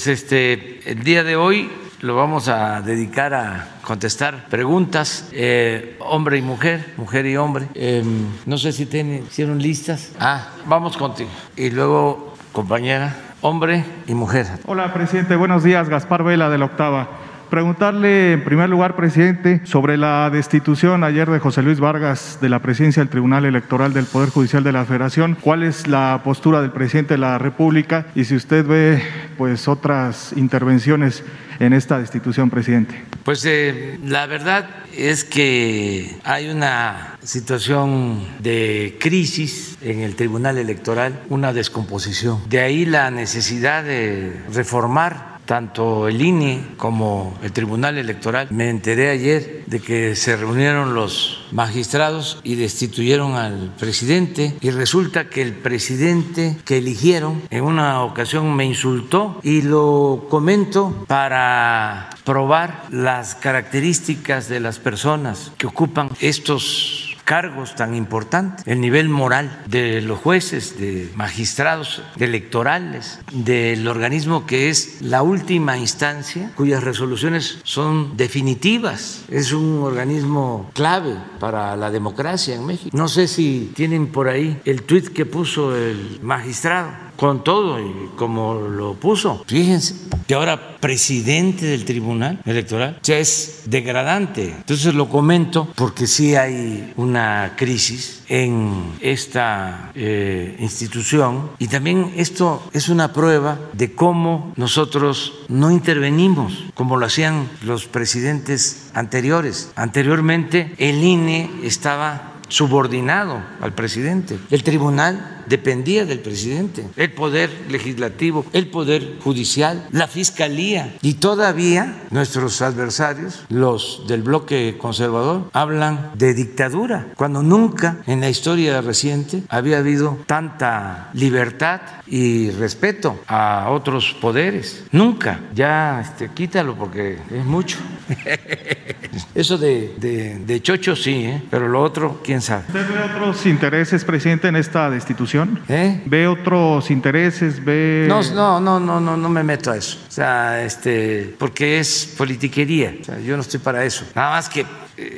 Pues este, el día de hoy lo vamos a dedicar a contestar preguntas, eh, hombre y mujer, mujer y hombre. Eh, no sé si tienen, hicieron listas. Ah, vamos contigo. Y luego, compañera, hombre y mujer. Hola, presidente. Buenos días. Gaspar Vela de la Octava. Preguntarle, en primer lugar, presidente, sobre la destitución ayer de José Luis Vargas de la presidencia del Tribunal Electoral del Poder Judicial de la Federación. ¿Cuál es la postura del presidente de la República y si usted ve pues otras intervenciones en esta destitución, presidente? Pues eh, la verdad es que hay una situación de crisis en el Tribunal Electoral, una descomposición. De ahí la necesidad de reformar tanto el INE como el Tribunal Electoral. Me enteré ayer de que se reunieron los magistrados y destituyeron al presidente y resulta que el presidente que eligieron en una ocasión me insultó y lo comento para probar las características de las personas que ocupan estos cargos tan importantes, el nivel moral de los jueces, de magistrados electorales, del organismo que es la última instancia, cuyas resoluciones son definitivas. Es un organismo clave para la democracia en México. No sé si tienen por ahí el tuit que puso el magistrado con todo y como lo puso. Fíjense que ahora presidente del Tribunal Electoral ya es degradante. Entonces lo comento porque sí hay una crisis en esta eh, institución y también esto es una prueba de cómo nosotros no intervenimos como lo hacían los presidentes anteriores. Anteriormente el INE estaba subordinado al presidente. El tribunal dependía del presidente, el poder legislativo, el poder judicial, la fiscalía. Y todavía nuestros adversarios, los del bloque conservador, hablan de dictadura, cuando nunca en la historia reciente había habido tanta libertad y respeto a otros poderes. Nunca. Ya este, quítalo porque es mucho. Eso de, de, chocho sí, ¿eh? pero lo otro, quién sabe. ¿Usted ve otros intereses, presidente, en esta destitución? ¿Eh? ¿Ve otros intereses? ¿Ve... No, no, no, no, no, no me meto a eso. O sea, este, porque es politiquería. O sea, yo no estoy para eso. Nada más que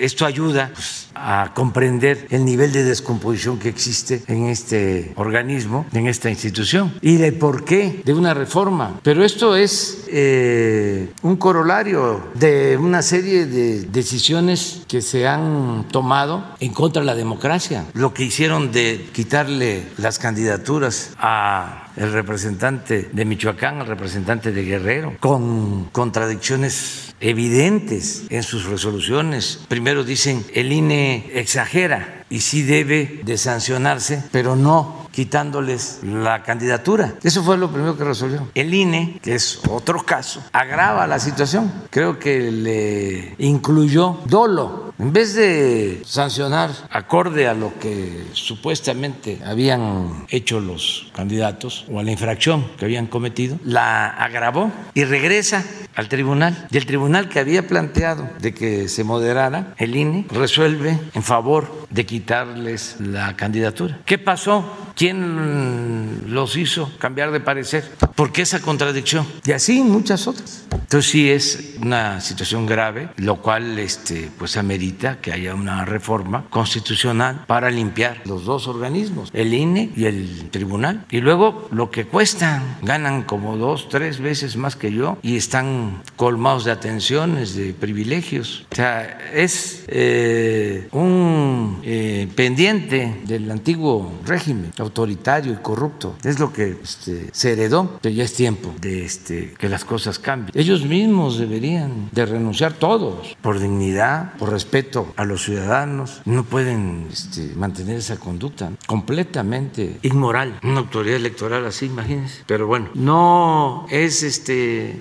esto ayuda a comprender el nivel de descomposición que existe en este organismo, en esta institución, y el porqué de una reforma. Pero esto es eh, un corolario de una serie de decisiones que se han tomado en contra de la democracia. Lo que hicieron de quitarle las candidaturas a el representante de Michoacán, el representante de Guerrero, con contradicciones evidentes en sus resoluciones. Primero dicen el INE exagera y sí debe de sancionarse, pero no quitándoles la candidatura. Eso fue lo primero que resolvió. El INE, que es otro caso, agrava la situación. Creo que le incluyó dolo en vez de sancionar acorde a lo que supuestamente habían hecho los candidatos o a la infracción que habían cometido, la agravó y regresa al tribunal. Y el tribunal que había planteado de que se moderara, el INE resuelve en favor de quitarles la candidatura. ¿Qué pasó? ¿Quién los hizo cambiar de parecer? ¿Por qué esa contradicción? Y así muchas otras. Entonces sí es una situación grave, lo cual este, pues amerita que haya una reforma constitucional para limpiar los dos organismos, el INE y el tribunal. Y luego lo que cuestan, ganan como dos, tres veces más que yo y están colmados de atenciones, de privilegios. O sea, es eh, un eh, pendiente del antiguo régimen autoritario y corrupto. Es lo que este, se heredó, ya es tiempo de este, que las cosas cambien. Ellos mismos deberían de renunciar todos por dignidad, por respeto a los ciudadanos. No pueden este, mantener esa conducta completamente inmoral. Una autoridad electoral así, imagínense. Pero bueno, no es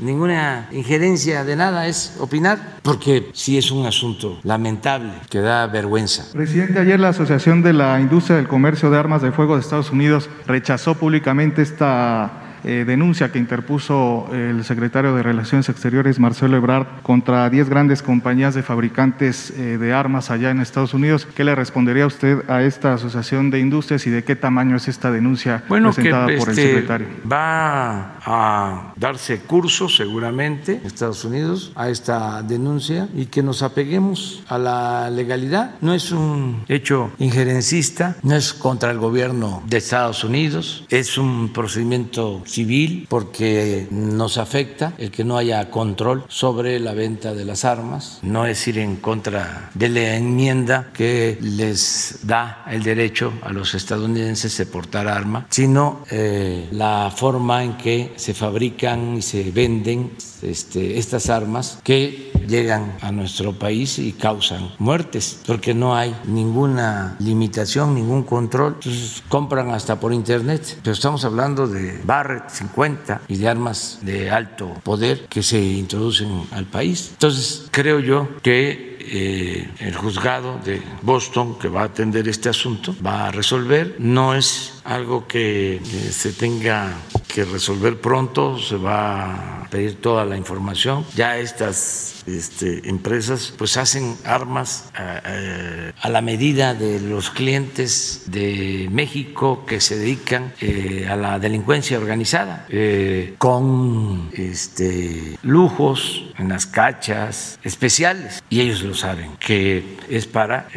ninguna injerencia de nada, es opinar, porque sí es un asunto lamentable que da vergüenza. Presidente, ayer la Asociación de la Industria del Comercio de Armas de Fuego de Estados Unidos rechazó públicamente esta eh, denuncia que interpuso el secretario de Relaciones Exteriores, Marcelo Ebrard, contra 10 grandes compañías de fabricantes eh, de armas allá en Estados Unidos. ¿Qué le respondería usted a esta asociación de industrias y de qué tamaño es esta denuncia presentada por el este, secretario? Va a darse curso seguramente en Estados Unidos a esta denuncia y que nos apeguemos a la legalidad. No es un hecho injerencista, no es contra el gobierno de Estados Unidos, es un procedimiento civil porque nos afecta el que no haya control sobre la venta de las armas, no es ir en contra de la enmienda que les da el derecho a los estadounidenses de portar arma, sino eh, la forma en que se fabrican y se venden este, estas armas que llegan a nuestro país y causan muertes, porque no hay ninguna limitación, ningún control. Entonces compran hasta por internet, pero estamos hablando de Barrett 50 y de armas de alto poder que se introducen al país. Entonces creo yo que eh, el juzgado de Boston que va a atender este asunto va a resolver. No es algo que eh, se tenga que resolver pronto, se va pedir toda la información. Ya estas este, empresas pues hacen armas eh, eh, a, la medida de los clientes de México que se dedican eh, a la delincuencia organizada con este, lujos en las cachas especiales. Y ellos lo saben que es para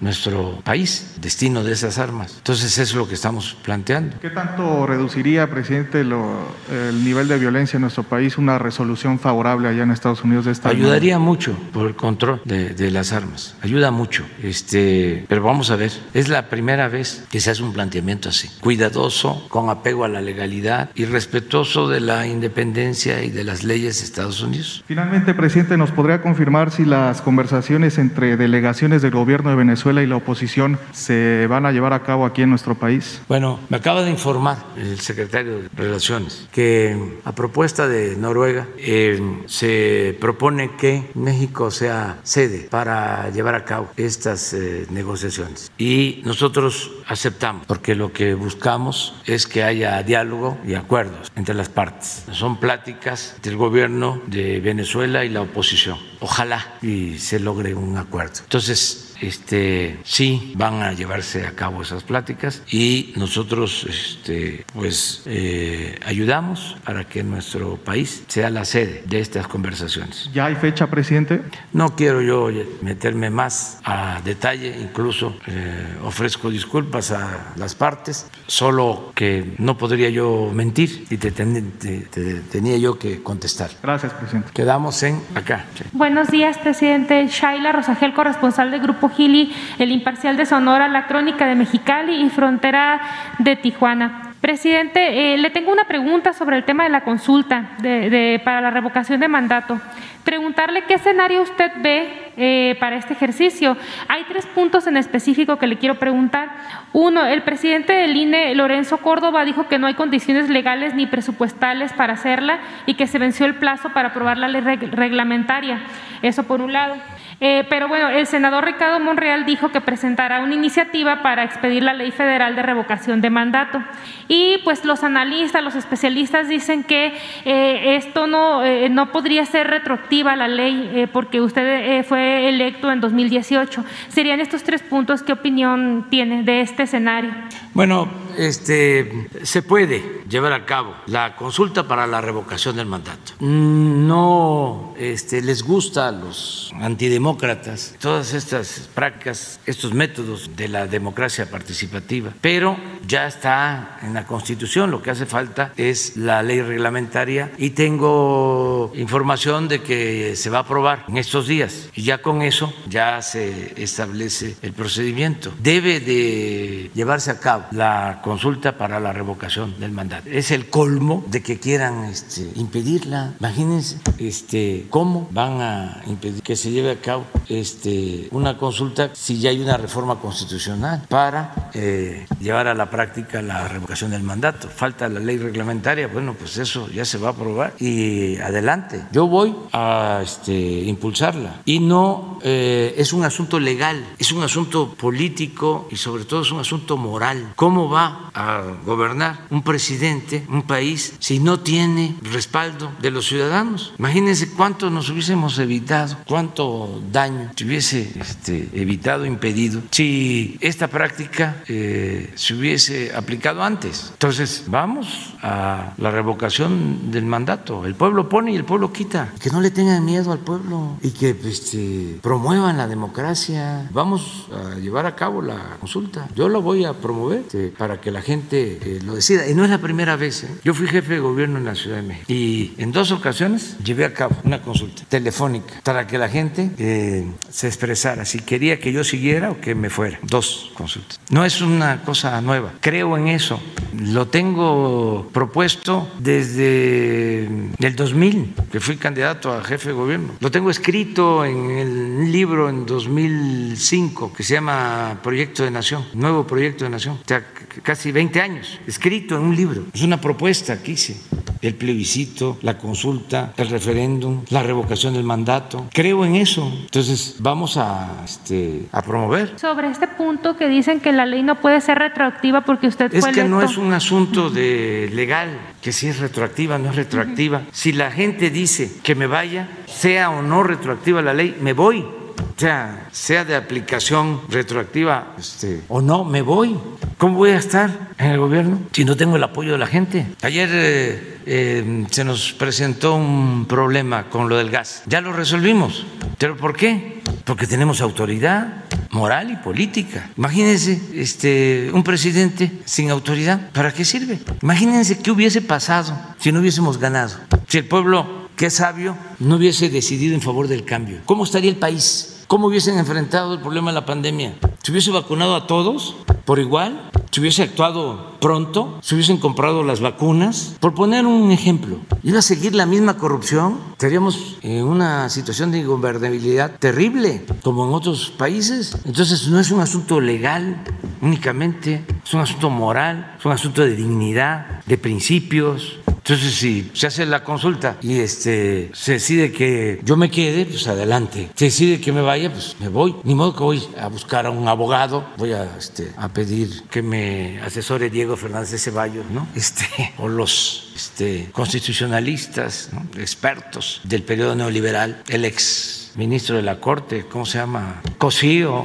nuestro país destino de esas armas. Entonces eso es lo que estamos planteando. ¿Qué tanto reduciría presidente el nivel de violencia en nuestro país una resolución favorable allá en Estados Unidos de esta ayudaría mucho por el control de, las armas, ayuda mucho. Este, pero vamos a ver, es la primera vez que se hace un planteamiento así, cuidadoso, con apego a la legalidad y respetuoso de la independencia y de las leyes de Estados Unidos. Finalmente, presidente, ¿nos podría confirmar si las conversaciones entre delegaciones del gobierno de Venezuela y la oposición se van a llevar a cabo aquí en nuestro país? Bueno, me acaba de informar el secretario de Relaciones que a propuesta de Noruega eh, se propone que México sea sede para llevar a cabo estas eh, negociaciones. Y nosotros aceptamos, porque lo que buscamos es que haya diálogo y acuerdos entre las partes. Son pláticas del gobierno de Venezuela y la oposición. Ojalá y se logre un acuerdo. Entonces, este, sí van a llevarse a cabo esas pláticas y nosotros este, pues, eh, ayudamos para que nuestro país sea la sede de estas conversaciones. ¿Ya hay fecha, presidente? No quiero yo meterme más a detalle, incluso eh, ofrezco disculpas a las partes, solo que no podría yo mentir y te, tenía yo que contestar. Gracias, presidente. Quedamos en acá. Buenos días, presidente. Shaila Rosagel, corresponsal del Grupo Gili, El Imparcial de Sonora, La Crónica de Mexicali y Frontera de Tijuana. Presidente, eh, le tengo una pregunta sobre el tema de la consulta de, para la revocación de mandato. Preguntarle qué escenario usted ve eh, para este ejercicio. Hay tres puntos en específico que le quiero preguntar. Uno, el presidente del INE, Lorenzo Córdoba, dijo que no hay condiciones legales ni presupuestales para hacerla y que se venció el plazo para aprobar la ley reglamentaria. Eso por un lado. Eh, pero bueno, el senador Ricardo Monreal dijo que presentará una iniciativa para expedir la ley federal de revocación de mandato. Y pues los analistas, los especialistas dicen que eh, esto no, eh, no podría ser retroactiva la ley porque usted fue electo en 2018. Serían estos tres puntos. ¿Qué opinión tiene de este escenario? Bueno, este, se puede llevar a cabo la consulta para la revocación del mandato. No este, les gusta a los antidemócratas todas estas prácticas, estos métodos de la democracia participativa, pero ya está en la Constitución, lo que hace falta es la ley reglamentaria y tengo información de que se va a aprobar en estos días y ya con eso ya se establece el procedimiento. Debe de llevarse a cabo la consulta para la revocación del mandato. Es el colmo de que quieran este, impedirla. Imagínense este, cómo van a impedir que se lleve a cabo este, una consulta si ya hay una reforma constitucional para eh, llevar a la práctica la revocación del mandato. Falta la ley reglamentaria, bueno, pues eso ya se va a aprobar y adelante. Yo voy a este, impulsarla y no eh, es un asunto legal, es un asunto político y sobre todo es un asunto moral ¿Cómo va a gobernar un presidente, un país, si no tiene respaldo de los ciudadanos? Imagínense cuánto nos hubiésemos evitado, cuánto daño se hubiese este, evitado, impedido, si esta práctica eh, se hubiese aplicado antes. Entonces, vamos a la revocación del mandato. El pueblo pone y el pueblo quita. Que no le tengan miedo al pueblo y que este, promuevan la democracia. Vamos a llevar a cabo la consulta. Yo lo voy a promover para que la gente eh, lo decida. Y no es la primera vez. ¿eh? Yo fui jefe de gobierno en la Ciudad de México y en dos ocasiones llevé a cabo una consulta telefónica para que la gente eh, se expresara si quería que yo siguiera o que me fuera. Dos consultas. No es una cosa nueva. Creo en eso. Lo tengo propuesto desde el 2000, que fui candidato a jefe de gobierno. Lo tengo escrito en el libro en 2005 que se llama Proyecto de Nación, nuevo Proyecto de Nación. O sea, casi 20 años, escrito en un libro. Es una propuesta que hice. El plebiscito, la consulta, el referéndum, la revocación del mandato. Creo en eso. Entonces vamos a, este, a promover. Sobre este punto que dicen que la ley no puede ser retroactiva porque usted es fue que no es un asunto de legal que si es retroactiva no es retroactiva. Si la gente dice que me vaya, sea o no retroactiva la ley, me voy sea, sea de aplicación retroactiva este, o no, me voy. ¿Cómo voy a estar en el gobierno si no tengo el apoyo de la gente? Ayer eh, eh, se nos presentó un problema con lo del gas. Ya lo resolvimos. ¿Pero por qué? Porque tenemos autoridad moral y política. Imagínense este, un presidente sin autoridad. ¿Para qué sirve? Imagínense qué hubiese pasado si no hubiésemos ganado. Si el pueblo, que es sabio, no hubiese decidido en favor del cambio. ¿Cómo estaría el país? ¿Cómo hubiesen enfrentado el problema de la pandemia? ¿Se hubiese vacunado a todos por igual? ¿Se hubiese actuado pronto? ¿Se hubiesen comprado las vacunas? Por poner un ejemplo, ¿iba a seguir la misma corrupción? Estaríamos en una situación de ingobernabilidad terrible, como en otros países. Entonces no es un asunto legal únicamente, es un asunto moral, es un asunto de dignidad, de principios, entonces, si se hace la consulta y este, se decide que yo me quede, pues adelante. Se decide que me vaya, pues me voy. Ni modo que voy a buscar a un abogado, voy a, este, a pedir que me asesore Diego Fernández de Ceballos, ¿no? Este, o los este, constitucionalistas, expertos del periodo neoliberal, el ex ministro de la Corte, ¿cómo se llama? Cosío.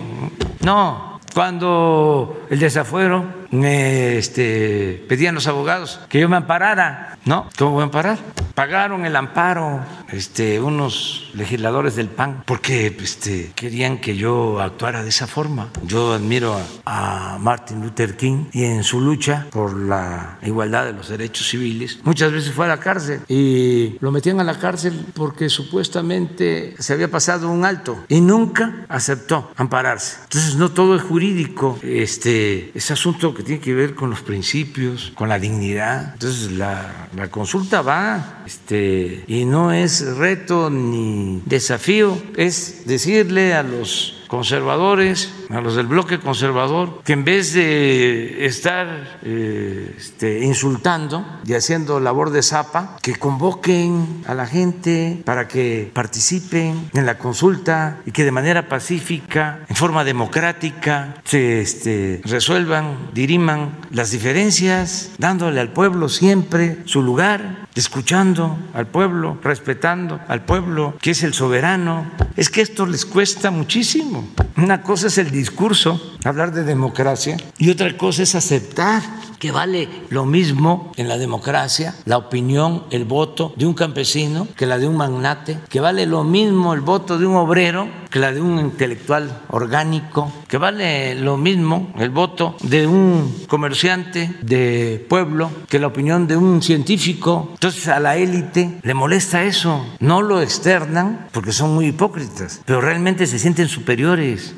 No, cuando el desafuero me este, pedían los abogados que yo me amparara, ¿no? ¿Cómo voy a amparar? Pagaron el amparo este, unos legisladores del PAN porque este, querían que yo actuara de esa forma. Yo admiro a, a Martin Luther King y en su lucha por la igualdad de los derechos civiles, muchas veces fue a la cárcel y lo metían a la cárcel porque supuestamente se había pasado un alto y nunca aceptó ampararse. Entonces no todo es jurídico, este, es asunto que tiene que ver con los principios, con la dignidad. Entonces la, la consulta va este, y no es reto ni desafío, es decirle a los conservadores, a los del bloque conservador, que en vez de estar eh, este, insultando y haciendo labor de zapa, que convoquen a la gente para que participen en la consulta y que de manera pacífica, en forma democrática, se este, resuelvan, diriman las diferencias, dándole al pueblo siempre su lugar, escuchando al pueblo, respetando al pueblo, que es el soberano. Es que esto les cuesta muchísimo. Una cosa es el discurso, hablar de democracia, y otra cosa es aceptar que vale lo mismo en la democracia la opinión, el voto de un campesino que la de un magnate, que vale lo mismo el voto de un obrero que la de un intelectual orgánico, que vale lo mismo el voto de un comerciante de pueblo que la opinión de un científico. Entonces a la élite le molesta eso, no lo externan porque son muy hipócritas, pero realmente se sienten superiores.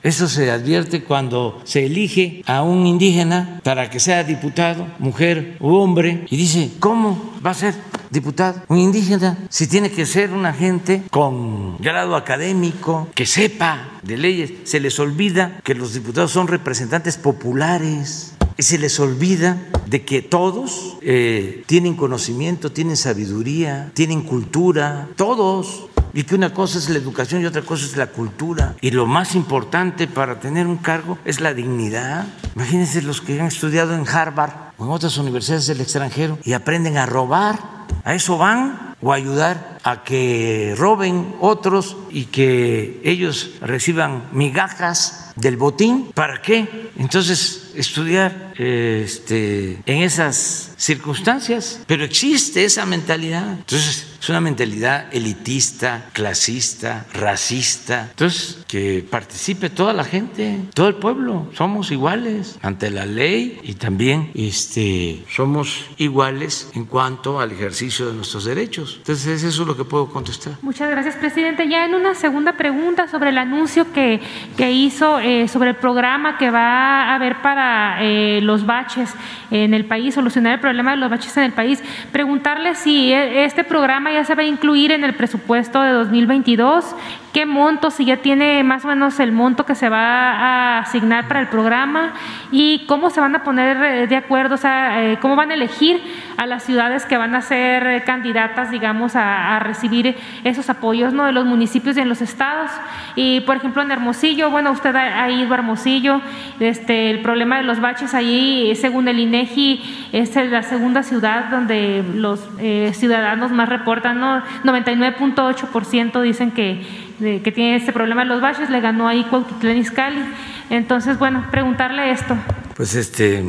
Eso se advierte cuando se elige a un indígena para que sea diputado mujer u hombre, y dice, ¿cómo va a ser diputado un indígena si tiene que ser una gente con grado académico, que sepa de leyes? Se les olvida que los diputados son representantes populares. Y se les olvida de que todos eh, tienen conocimiento, tienen sabiduría, tienen cultura, todos y que una cosa es la educación y otra cosa es la cultura. Y lo más importante para tener un cargo es la dignidad. Imagínense los que han estudiado en Harvard o en otras universidades del extranjero y aprenden a robar. ¿A eso van? ¿O ayudar a que roben otros y que ellos reciban migajas del botín? ¿Para qué? Entonces, estudiar este, en esas circunstancias. Pero existe esa mentalidad. Entonces, es una mentalidad elitista, clasista, racista. Entonces, que participe toda la gente, todo el pueblo. Somos iguales ante la ley y también este, somos iguales en cuanto al ejercicio de nuestros derechos. Entonces, eso es lo que puedo contestar. Muchas gracias, presidente. Ya en una segunda pregunta sobre el anuncio que, que hizo eh, sobre el programa que va a haber para eh, los baches en el país, solucionar el problema de los baches en el país, preguntarle si e, este programa ya se va a incluir en el presupuesto de 2022, qué monto, si ya tiene más o menos el monto que se va a asignar para el programa y cómo se van a poner eh, de acuerdo, o sea, eh, cómo van a elegir a las ciudades que van a ser eh, candidatas, digamos, a, recibir esos apoyos ¿no? de los municipios y en los estados. Y, por ejemplo, en Hermosillo, bueno, usted ha, ido a Hermosillo, este, el problema de los baches ahí, según el INEGI, es la segunda ciudad donde los ciudadanos más reportan, ¿no? 99.8% dicen que que tiene este problema de los baches, le ganó ahí Cuautitlán Izcalli. Entonces, bueno, preguntarle esto. Pues este,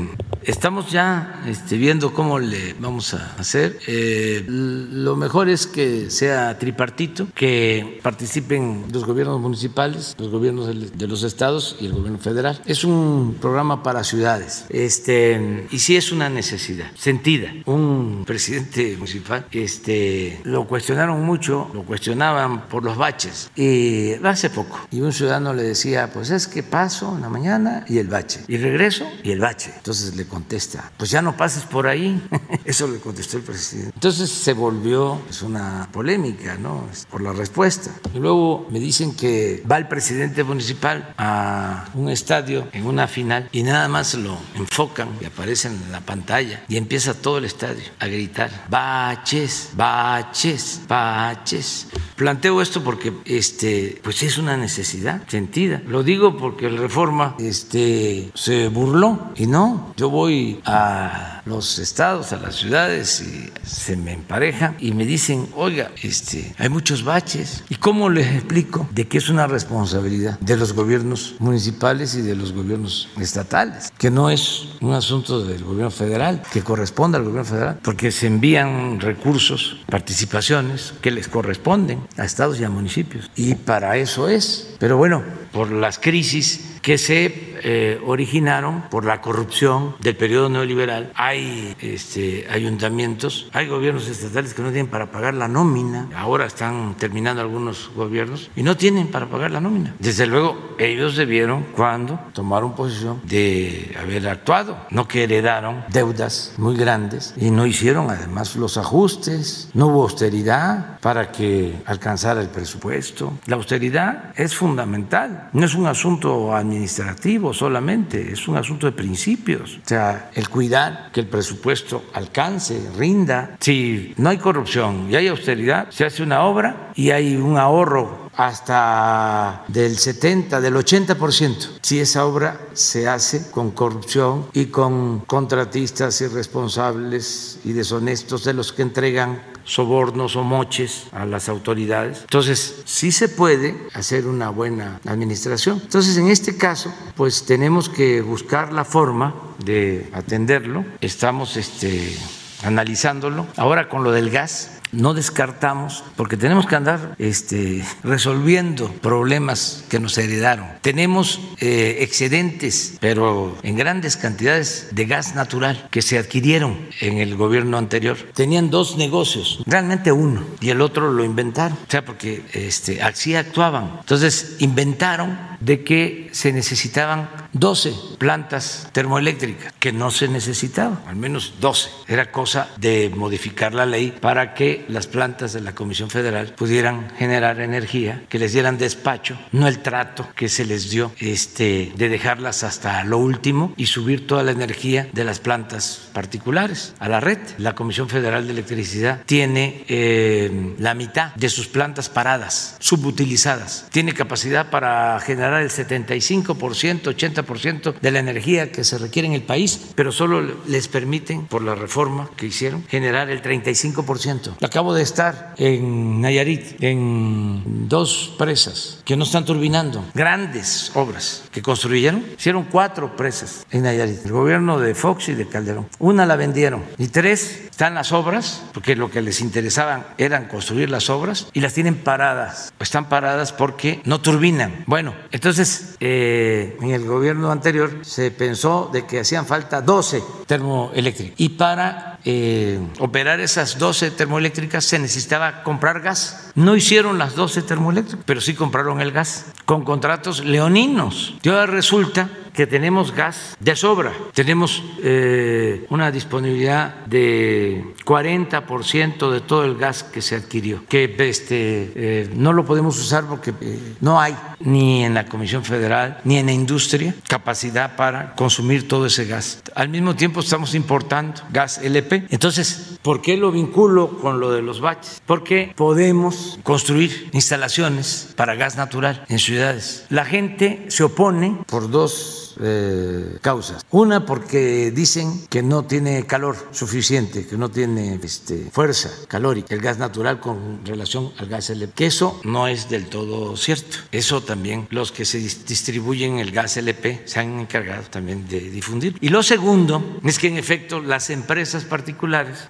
estamos ya este, viendo cómo le vamos a hacer. Eh, lo mejor es que sea tripartito, que participen los gobiernos municipales, los gobiernos de los estados y el gobierno federal. Es un programa para ciudades, este, y sí es una necesidad sentida. Un presidente municipal, este, lo cuestionaron mucho, lo cuestionaban por los baches, y hace poco. Y un ciudadano le decía, pues es que paso en la mañana y el bache, y regreso y el bache. Entonces le contesta, pues ya no pases por ahí. Eso le contestó el presidente. Entonces se volvió es una polémica, ¿no? Por la respuesta. Y luego me dicen que va el presidente municipal a un estadio en una final y nada más lo enfocan y aparece en la pantalla y empieza todo el estadio a gritar, baches, baches, baches. Planteo esto porque este, pues es una necesidad sentida. Lo digo porque el Reforma este, se burló y no, yo voy a los estados, a las ciudades y se me empareja y me dicen, oiga, este, hay muchos baches. ¿Y cómo les explico de que es una responsabilidad de los gobiernos municipales y de los gobiernos estatales? Que no es un asunto del gobierno federal, que corresponde al gobierno federal, porque se envían recursos, participaciones que les corresponden a estados y a municipios. Y para eso es. Pero bueno, por las crisis que se eh, originaron por la corrupción del periodo neoliberal. Hay este, ayuntamientos, hay gobiernos estatales que no tienen para pagar la nómina. Ahora están terminando algunos gobiernos y no tienen para pagar la nómina. Desde luego, ellos debieron, cuando tomaron posición, de haber actuado. No que heredaron deudas muy grandes y no hicieron además los ajustes. No hubo austeridad para que alcanzara el presupuesto. La austeridad es fundamental. No es un asunto administrativo administrativo solamente, es un asunto de principios. O sea, el cuidar que el presupuesto alcance, rinda. Si no hay corrupción y hay austeridad, se hace una obra y hay un ahorro hasta del 70, del 80%, si esa obra se hace con corrupción y con contratistas irresponsables y deshonestos de los que entregan sobornos o moches a las autoridades. Entonces, sí se puede hacer una buena administración. Entonces, en este caso, pues tenemos que buscar la forma de atenderlo. Estamos este, analizándolo. Ahora con lo del gas, no descartamos, porque tenemos que andar este, resolviendo problemas que nos heredaron. Tenemos eh, excedentes, pero en grandes cantidades de gas natural que se adquirieron en el gobierno anterior. Tenían dos negocios, realmente uno, y el otro lo inventaron, o sea, porque este, así actuaban. Entonces, inventaron de que se necesitaban 12 plantas termoeléctricas, que no se necesitaban, al menos 12. Era cosa de modificar la ley para que las plantas de la Comisión Federal pudieran generar energía, que les dieran despacho, no el trato que se les dio este, de dejarlas hasta lo último y subir toda la energía de las plantas particulares a la red. La Comisión Federal de Electricidad tiene eh, la mitad de sus plantas paradas, subutilizadas. Tiene capacidad para generar el 75%, 80% de la energía que se requiere en el país, pero solo les permiten, por la reforma que hicieron, generar el 35%. Acabo de estar en Nayarit, en dos presas que no están turbinando, grandes obras que construyeron. Hicieron cuatro presas en Nayarit, el gobierno de Fox y de Calderón. Una la vendieron y tres están las obras, porque lo que les interesaban eran construir las obras y las tienen paradas. Están paradas porque no turbinan. Bueno, entonces eh, en el gobierno anterior se pensó de que hacían falta 12 termoeléctricas. Y para eh, operar esas 12 termoeléctricas se necesitaba comprar gas. No hicieron las 12 termoeléctricas, pero sí compraron el gas con contratos leoninos. Y ahora resulta que tenemos gas de sobra, tenemos eh, una disponibilidad de 40% de todo el gas que se adquirió, que este, eh, no lo podemos usar porque no hay ni en la Comisión Federal ni en la industria capacidad para consumir todo ese gas. Al mismo tiempo estamos importando gas LP. Entonces, ¿por qué lo vinculo con lo de los baches? Porque podemos construir instalaciones para gas natural en ciudades. La gente se opone por dos eh, causas. Una porque dicen que no tiene calor suficiente, que no tiene este, fuerza calórica, el gas natural con relación al gas LP. Que eso no es del todo cierto. Eso también los que se distribuyen el gas LP se han encargado también de difundir. Y lo segundo es que en efecto las empresas particulares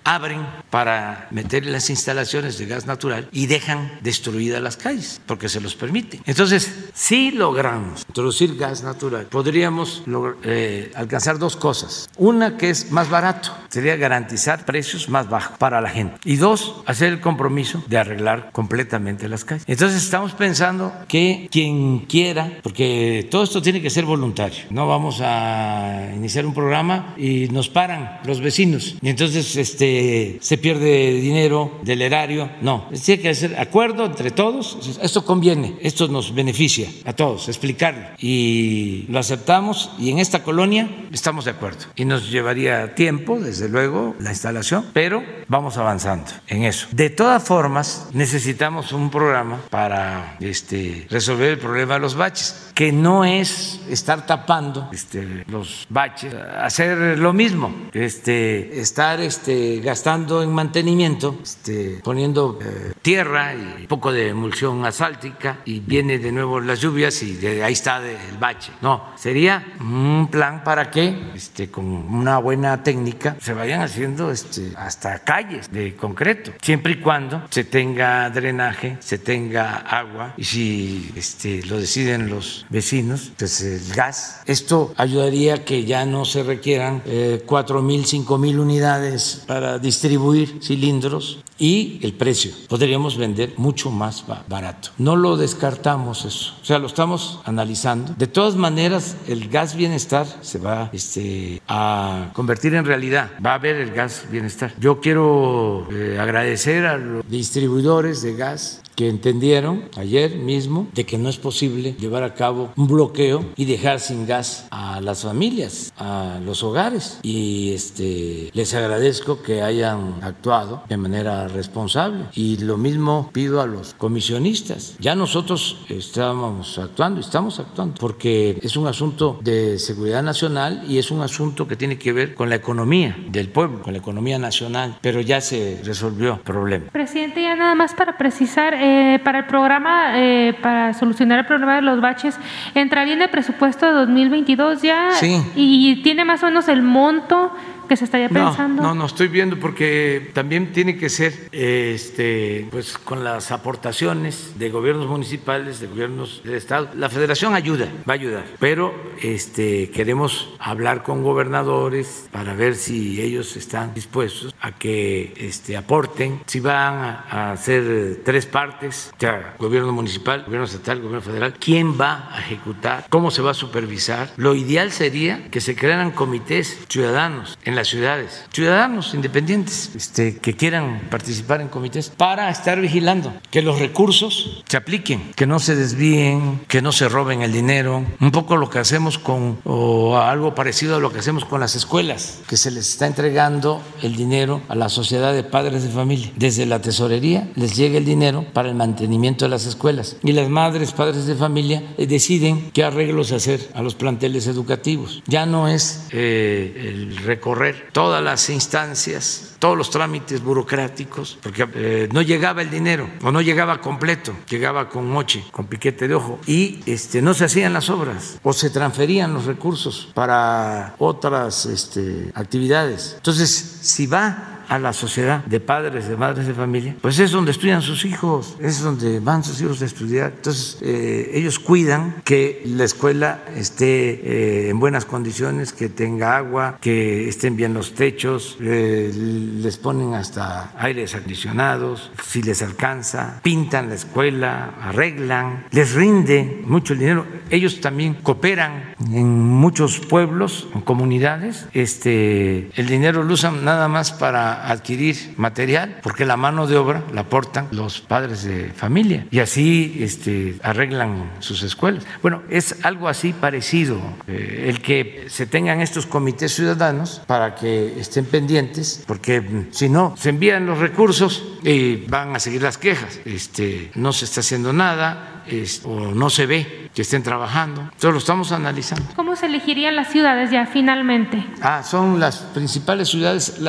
abren para meter las instalaciones de gas natural y dejan destruidas las calles porque se los permiten. Entonces, si logramos introducir gas natural, podríamos eh, alcanzar dos cosas. Una que es más barato, sería garantizar precios más bajos para la gente. Y dos, hacer el compromiso de arreglar completamente las calles. Entonces estamos pensando que quien quiera, porque todo esto tiene que ser voluntario, no vamos a iniciar un programa y nos paran los vecinos y entonces este, se pierde dinero del erario. No, tiene que hacer acuerdo entre todos. Esto conviene, esto nos beneficia a todos, explicarlo. Y lo aceptamos y en esta colonia estamos de acuerdo. Y nos llevaría tiempo, desde luego, la instalación, pero vamos avanzando en eso. De todas formas, necesitamos un programa para este, resolver el problema de los baches, que no es estar tapando este, los baches, hacer lo mismo, este, estar este, gastando en mantenimiento, este, poniendo eh, tierra y un poco de emulsión asfáltica y viene de nuevo las lluvias y de ahí está el bache. No, sería un plan para que este, con una buena técnica se vayan haciendo este, hasta calles de concreto, siempre y cuando se tenga drenaje, se tenga agua y si este, lo deciden los vecinos, pues el gas. Esto ayudaría a que ya no se requieran eh, cuatro mil, cinco mil unidades para distribuir cilindros y el precio. Podríamos vender mucho más barato. No lo descartamos eso, o sea, lo estamos analizando. De todas maneras, el gas bienestar se va este, a convertir en realidad. Va a haber el gas bienestar. Yo quiero eh, agradecer a los distribuidores de gas que entendieron ayer mismo de que no es posible llevar a cabo un bloqueo y dejar sin gas a las familias, a los hogares. Y este, les agradezco que hayan actuado de manera responsable. Y lo mismo pido a los comisionistas. Ya nosotros estábamos actuando, estamos actuando, porque es un asunto de seguridad nacional y es un asunto que tiene que ver con la economía del pueblo, con la economía nacional, pero ya se resolvió el problema. Presidente, ya nada más para precisar, eh, para el programa, eh, para solucionar el problema de los baches, ¿entraría en el presupuesto de 2022 ya? Sí. ¿Y tiene más o menos el monto? Que se estaría pensando? No, no, estoy viendo porque también tiene que ser este, pues, con las aportaciones de gobiernos municipales, de gobiernos del Estado. La federación ayuda, va a ayudar, pero este, queremos hablar con gobernadores para ver si ellos están dispuestos a que este, aporten, si van a, hacer tres partes, gobierno municipal, gobierno estatal, gobierno federal, quién va a ejecutar, cómo se va a supervisar. Lo ideal sería que se crearan comités ciudadanos en las ciudades, ciudadanos independientes este, que quieran participar en comités para estar vigilando que los recursos se apliquen, que no se desvíen, que no se roben el dinero, un poco lo que hacemos con, o algo parecido a lo que hacemos con las escuelas, que se les está entregando el dinero a la sociedad de padres de familia. Desde la tesorería les llega el dinero para el mantenimiento de las escuelas y las madres, padres de familia eh, deciden qué arreglos hacer a los planteles educativos. Ya no es eh, el recorrer todas las instancias, todos los trámites burocráticos, porque eh, no llegaba el dinero o no llegaba completo, llegaba con moche, con piquete de ojo y este, no se hacían las obras o se transferían los recursos para otras este, actividades. Entonces, si va a la sociedad de padres, de madres de familia, pues es donde estudian sus hijos, es donde van sus hijos a estudiar. Entonces, eh, ellos cuidan que la escuela esté eh, en buenas condiciones, que tenga agua, que estén bien los techos, eh, les ponen hasta aires acondicionados, si les alcanza, pintan la escuela, arreglan, les rinde mucho el dinero. Ellos también cooperan en muchos pueblos, en comunidades. Este, el dinero lo usan nada más para adquirir material, porque la mano de obra la aportan los padres de familia y así este, arreglan sus escuelas. Bueno, es algo así parecido, eh, el que se tengan estos comités ciudadanos para que estén pendientes, porque mm, si no, se envían los recursos y van a seguir las quejas. Este, no se está haciendo nada, o no se ve que estén trabajando. Entonces lo estamos analizando. ¿Cómo se elegirían las ciudades ya finalmente? Ah, son las principales ciudades,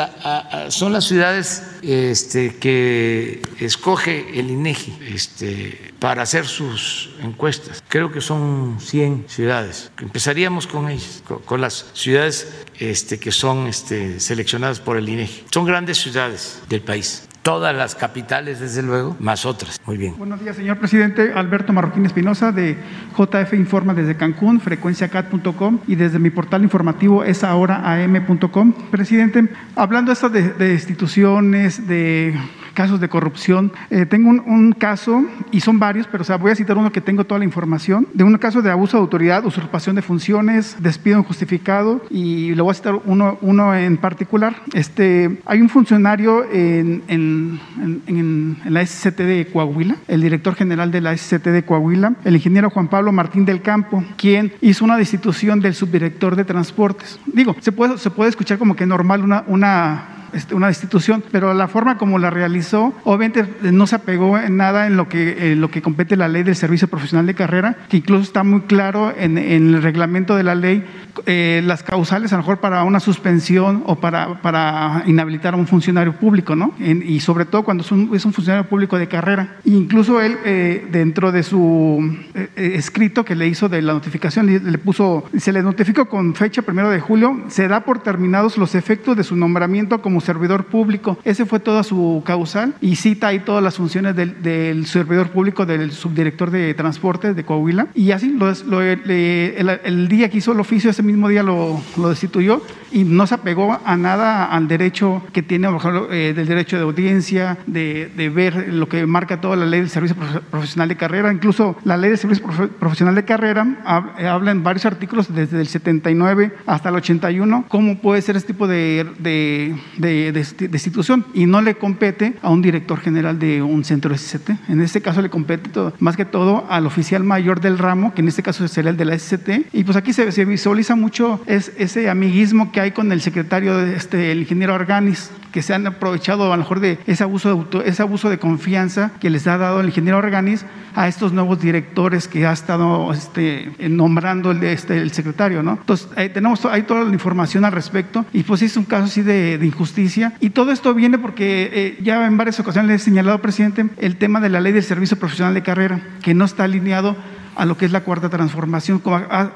son las ciudades este, que escoge el INEGI este, para hacer sus encuestas. Creo que son 100 ciudades. Empezaríamos con ellas, con, las ciudades este, que son este, seleccionadas por el INEGI. Son grandes ciudades del país todas las capitales, desde luego, más otras. Muy bien. Buenos días, señor presidente. Alberto Marroquín Espinosa, de JF Informa desde Cancún, frecuenciacat.com y desde mi portal informativo esahoraam.com. Presidente, hablando esto de instituciones, de casos de corrupción. Eh, tengo un, caso, y son varios, pero o sea, voy a citar uno que tengo toda la información, de un caso de abuso de autoridad, usurpación de funciones, despido injustificado, y le voy a citar uno, uno en particular. Este, hay un funcionario en, en, en, en la SCT de Coahuila, el director general de la SCT de Coahuila, el ingeniero Juan Pablo Martín del Campo, quien hizo una destitución del subdirector de transportes. Digo, se puede, se puede escuchar como que normal una, una este, una institución, pero la forma como la realizó, obviamente no se apegó en nada en lo que, lo que compete la ley del servicio profesional de carrera, que incluso está muy claro en, el reglamento de la ley eh, las causales, a lo mejor para una suspensión o para, para inhabilitar a un funcionario público, ¿no? y sobre todo cuando es un, es un, funcionario público de carrera. incluso él, eh, dentro de su eh, escrito que le hizo de la notificación, le, le, puso, se le notificó con fecha primero de julio, se da por terminados los efectos de su nombramiento como servidor público. Ese fue toda su causal y cita ahí todas las funciones del, servidor público del subdirector de transportes de Coahuila. Y así lo, el, día que hizo el oficio, ese mismo día lo, destituyó y no se apegó a nada al derecho que tiene, eh, del derecho de audiencia, de, ver lo que marca toda la ley del servicio profesional de carrera. Incluso la ley del servicio profesional de carrera habla en varios artículos desde el 79 hasta el 81 cómo puede ser este tipo de, institución y no le compete a un director general de un centro SCT. En este caso le compete más que todo al oficial mayor del ramo, que en este caso sería el de la SCT. Y pues aquí se, visualiza mucho es, ese amiguismo que hay con el secretario, de este, el ingeniero Arganis, que se han aprovechado a lo mejor de ese abuso de, ese abuso de confianza que les ha dado el ingeniero Arganis a estos nuevos directores que ha estado este, nombrando el, este, el secretario. ¿no? Entonces, tenemos hay toda la información al respecto y pues es un caso así de, de injusticia y todo esto viene porque eh, ya en varias ocasiones le he señalado, presidente, el tema de la ley del servicio profesional de carrera, que no está alineado a lo que es la cuarta transformación.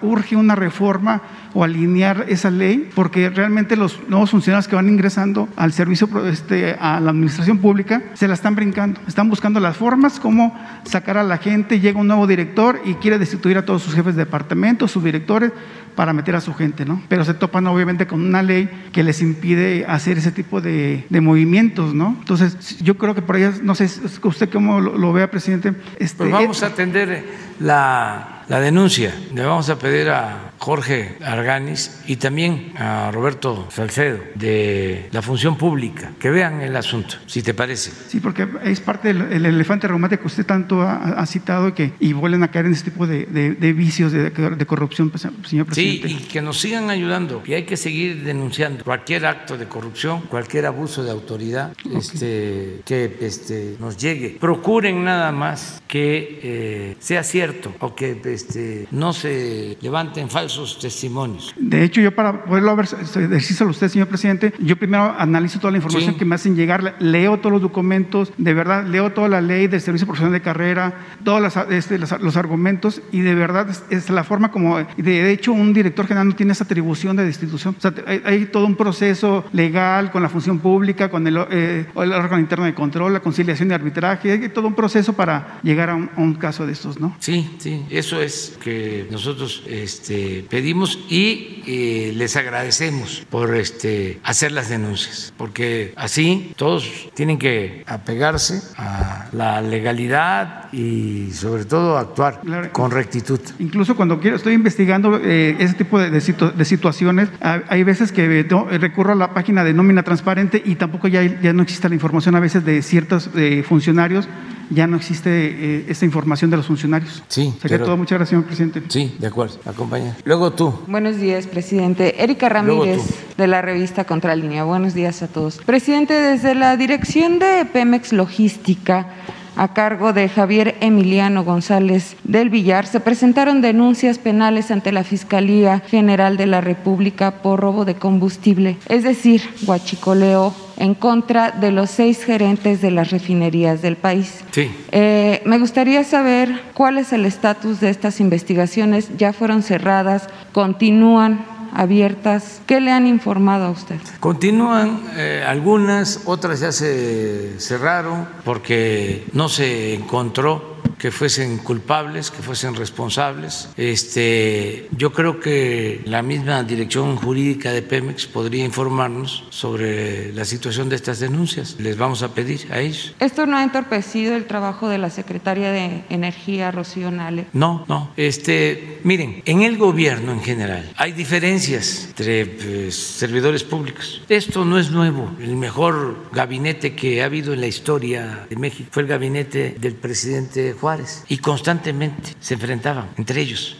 Urge una reforma o alinear esa ley, porque realmente los nuevos funcionarios que van ingresando al servicio, este, a la administración pública, se la están brincando. Están buscando las formas, cómo sacar a la gente. Llega un nuevo director y quiere destituir a todos sus jefes de departamento, sus directores, para meter a su gente, ¿no? Pero se topan obviamente con una ley que les impide hacer ese tipo de, movimientos, ¿no? Entonces, yo creo que por ahí, no sé usted cómo lo, vea, presidente. Este, pues vamos a atender la, 啊。La denuncia, le vamos a pedir a Jorge Arganis y también a Roberto Salcedo de la función pública, que vean el asunto, si te parece. Sí, porque es parte del elefante reumático que usted tanto ha, citado y que y vuelven a caer en este tipo de, vicios de, corrupción, pues, señor presidente. Sí, y que nos sigan ayudando. Y hay que seguir denunciando cualquier acto de corrupción, cualquier abuso de autoridad este, que este, nos llegue. Procuren nada más que eh, sea cierto o que este, no se levanten falsos testimonios. De hecho, yo para poderlo ver, decírselo a usted, señor presidente, yo primero analizo toda la información que me hacen llegar, leo todos los documentos, de verdad, leo toda la ley del servicio profesional de carrera, todos este, los, argumentos y de verdad es, la forma como, de, hecho, un director general no tiene esa atribución de destitución. O sea, hay, todo un proceso legal con la función pública, con el, eh, el, órgano interno de control, la conciliación de arbitraje, hay todo un proceso para llegar a un, a un caso de estos, ¿no? Sí, sí, eso es que nosotros este, pedimos y eh, les agradecemos por este, hacer las denuncias, porque así todos tienen que apegarse a la legalidad y sobre todo actuar con rectitud. Incluso cuando quiero, estoy investigando eh, ese tipo de, de, situaciones, hay veces que recurro a la página de nómina transparente y tampoco ya, ya no existe la información a veces de ciertos eh, funcionarios ya no existe eh, esta información de los funcionarios. Sí. Sería todo. Muchas gracias, señor presidente. Sí, de acuerdo. Acompaña. Luego tú. Buenos días, presidente. Erika Ramírez, de la revista Contralínea. Buenos días a todos. Presidente, desde la dirección de Pemex Logística, a cargo de Javier Emiliano González del Villar, se presentaron denuncias penales ante la Fiscalía General de la República por robo de combustible, es decir, guachicoleo en contra de los seis gerentes de las refinerías del país. Sí. Eh, me gustaría saber cuál es el estatus de estas investigaciones. ¿Ya fueron cerradas? ¿Continúan? Abiertas. ¿Qué le han informado a usted? Continúan eh, algunas, otras ya se cerraron porque no se encontró que fuesen culpables, que fuesen responsables. Este, yo creo que la misma dirección jurídica de Pemex podría informarnos sobre la situación de estas denuncias. Les vamos a pedir a ellos. ¿Esto no ha entorpecido el trabajo de la secretaria de Energía, Rocío Nale? No, no. Este, miren, en el gobierno en general hay diferencias entre pues, servidores públicos. Esto no es nuevo. El mejor gabinete que ha habido en la historia de México fue el gabinete del presidente Juárez y constantemente se enfrentaban entre ellos,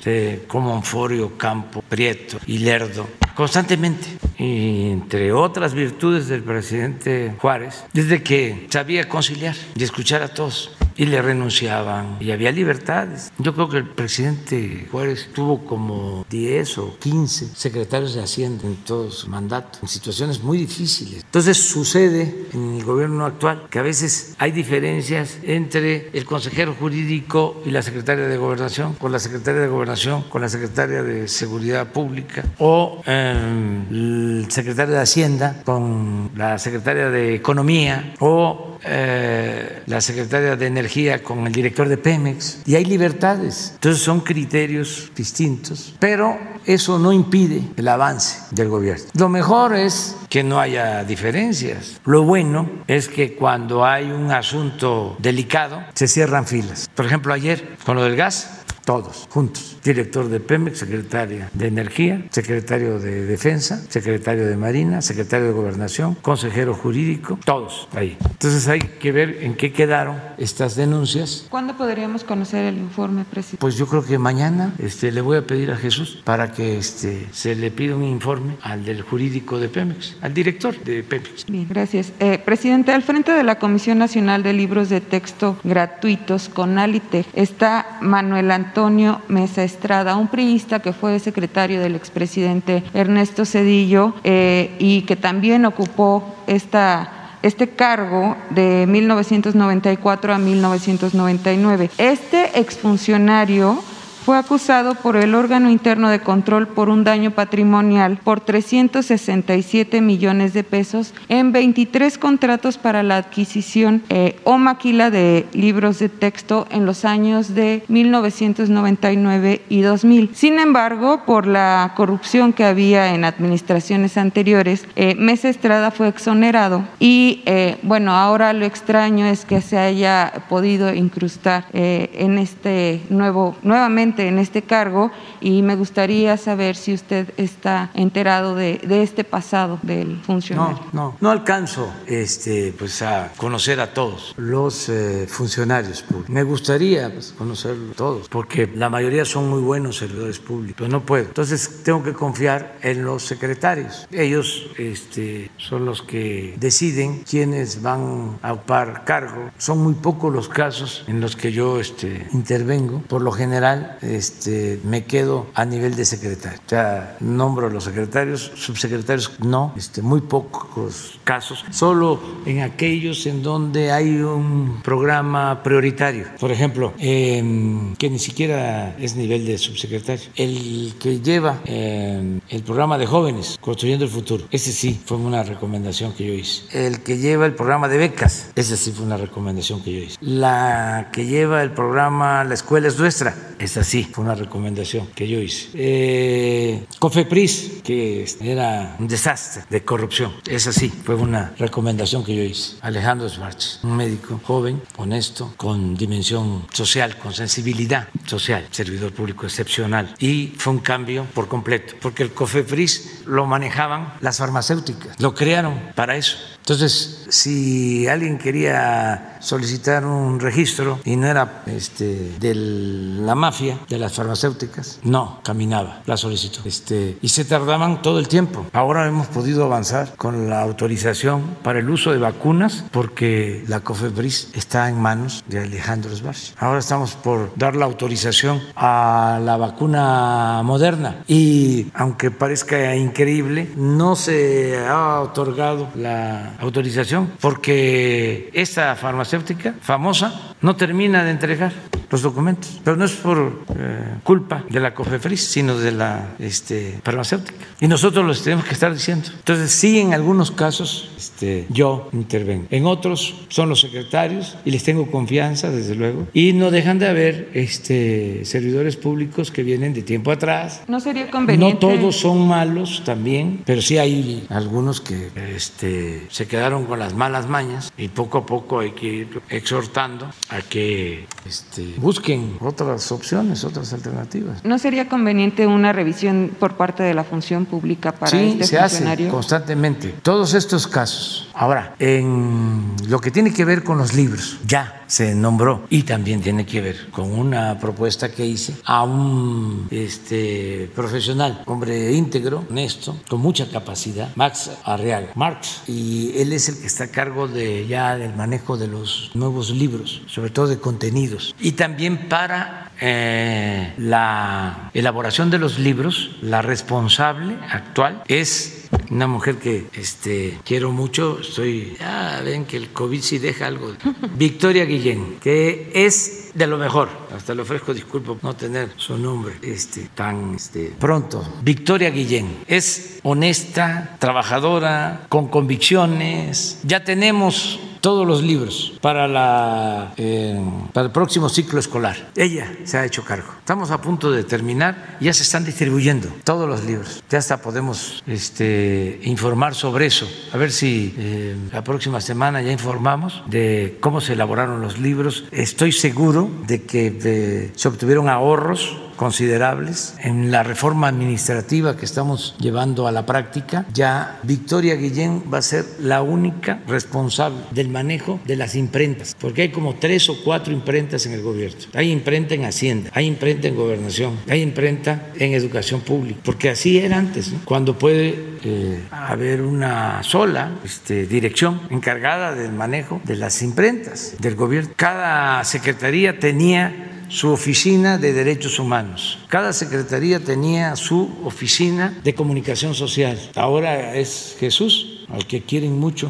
como Onforio, Campo, Prieto y Lerdo, constantemente. Entre otras virtudes del presidente Juárez, desde que sabía conciliar y escuchar a todos y le renunciaban y había libertades. Yo creo que el presidente Juárez tuvo como 10 o 15 secretarios de Hacienda en todo su mandato, en situaciones muy difíciles. Entonces sucede en el gobierno actual que a veces hay diferencias entre el consejero jurídico y la secretaria de gobernación, con la secretaria de gobernación, con la secretaria de seguridad pública o em, el secretario de Hacienda con la secretaria de economía o eh, la secretaria de Energía con el director de Pemex y hay libertades. Entonces son criterios distintos, pero eso no impide el avance del gobierno. Lo mejor es que no haya diferencias. Lo bueno es que cuando hay un asunto delicado se cierran filas. Por ejemplo, ayer con lo del gas, todos juntos. Director de Pemex, secretaria de Energía, secretario de Defensa, secretario de Marina, secretario de Gobernación, consejero jurídico, todos ahí. Entonces hay que ver en qué quedaron estas denuncias. ¿Cuándo podríamos conocer el informe, presidente? Pues yo creo que mañana este, le voy a pedir a Jesús para que este, se le pida un informe al del jurídico de Pemex, al director de Pemex. Bien, gracias. Eh, presidente, al frente de la Comisión Nacional de Libros de Texto Gratuitos, con Alitec, está Manuel Antonio Antonio Mesa Estrada, un priista que fue secretario del expresidente Ernesto Cedillo eh, y que también ocupó esta este cargo de 1994 a 1999. Este exfuncionario fue acusado por el órgano interno de control por un daño patrimonial por 367 millones de pesos en 23 contratos para la adquisición eh, o maquila de libros de texto en los años de 1999 y 2000. Sin embargo, por la corrupción que había en administraciones anteriores, eh, Mesa Estrada fue exonerado y eh, bueno, ahora lo extraño es que se haya podido incrustar en este nuevo, nuevamente en este cargo y me gustaría saber si usted está enterado de, este pasado del funcionario. No, no, no alcanzo este, pues, a conocer a todos los eh, funcionarios públicos. Me gustaría pues, conocerlos todos, porque la mayoría son muy buenos servidores públicos, no puedo. Entonces tengo que confiar en los secretarios. Ellos este, son los que deciden quiénes van a ocupar cargo. Son muy pocos los casos en los que yo este, intervengo. Por lo general, este, me quedo a nivel de secretario. O sea, nombro a los secretarios, subsecretarios no, este, muy pocos casos, solo en aquellos en donde hay un programa prioritario. Por ejemplo, em, que ni siquiera es nivel de subsecretario. El que lleva em, el programa de jóvenes, Construyendo el Futuro, ese sí fue una recomendación que yo hice. El que lleva el programa de becas, ese sí fue una recomendación que yo hice. La que lleva el programa La Escuela es Nuestra, esa sí fue una recomendación que yo hice. Eh, Cofepris, que era un desastre de corrupción, esa sí fue una recomendación que yo hice. Alejandro Schwartz, un médico joven, honesto, con dimensión social, con sensibilidad social, servidor público excepcional. Y fue un cambio por completo, porque el COFEPRIS lo manejaban las farmacéuticas, lo crearon para eso. Entonces, si alguien quería solicitar un registro y no era este, de la mafia, de las farmacéuticas, no, caminaba la solicitud. Este, y se tardaban todo el tiempo. Ahora hemos podido avanzar con la autorización para el uso de vacunas porque la COFEPRIS está en manos de Alejandro Sbarch. Ahora estamos por dar la autorización a la vacuna moderna y aunque parezca increíble, no se ha otorgado la autorización porque esta farmacéutica famosa no termina de entregar los documentos, pero no es por eh, culpa de la COFEFRIS, sino de la este, farmacéutica. Y nosotros los tenemos que estar diciendo. Entonces, sí, en algunos casos este, yo intervengo. En otros son los secretarios y les tengo confianza, desde luego. Y no dejan de haber este, servidores públicos que vienen de tiempo atrás. No sería conveniente. No todos son malos también, pero sí hay algunos que este, se quedaron con las malas mañas y poco a poco hay que ir exhortando a que este, busquen otras opciones, otras alternativas. ¿No sería conveniente una revisión por parte de la función pública para sí, este se hace constantemente. Todos estos casos. Ahora, en lo que tiene que ver con los libros, ya se nombró y también tiene que ver con una propuesta que hice a un este, profesional, hombre íntegro, honesto, con mucha capacidad, Max Arriaga, Marx, y él es el que está a cargo de ya del manejo de los nuevos libros, sobre todo de contenidos, y también para eh, la elaboración de los libros, la responsable actual es una mujer que este, quiero mucho, estoy, ya ven que el COVID sí deja algo. Victoria Guillén, que es de lo mejor. Hasta le ofrezco disculpas no tener su nombre este, tan este, pronto. Victoria Guillén es honesta, trabajadora, con convicciones. Ya tenemos todos los libros para, la, eh, para el próximo ciclo escolar. Ella se ha hecho cargo. Estamos a punto de terminar, ya se están distribuyendo todos los libros. Ya hasta podemos este, informar sobre eso. A ver si eh, la próxima semana ya informamos de cómo se elaboraron los libros. Estoy seguro de que eh, se obtuvieron ahorros considerables. En la reforma administrativa que estamos llevando a la práctica, ya Victoria Guillén va a ser la única responsable del manejo de las imprentas, porque hay como tres o cuatro imprentas en el gobierno. Hay imprenta en Hacienda, hay imprenta en Gobernación, hay imprenta en Educación Pública, porque así era antes, cuando puede eh, haber una sola este, dirección encargada del manejo de las imprentas del gobierno. Cada secretaría tenía su oficina de derechos humanos. Cada secretaría tenía su oficina de comunicación social. Ahora es Jesús, al que quieren mucho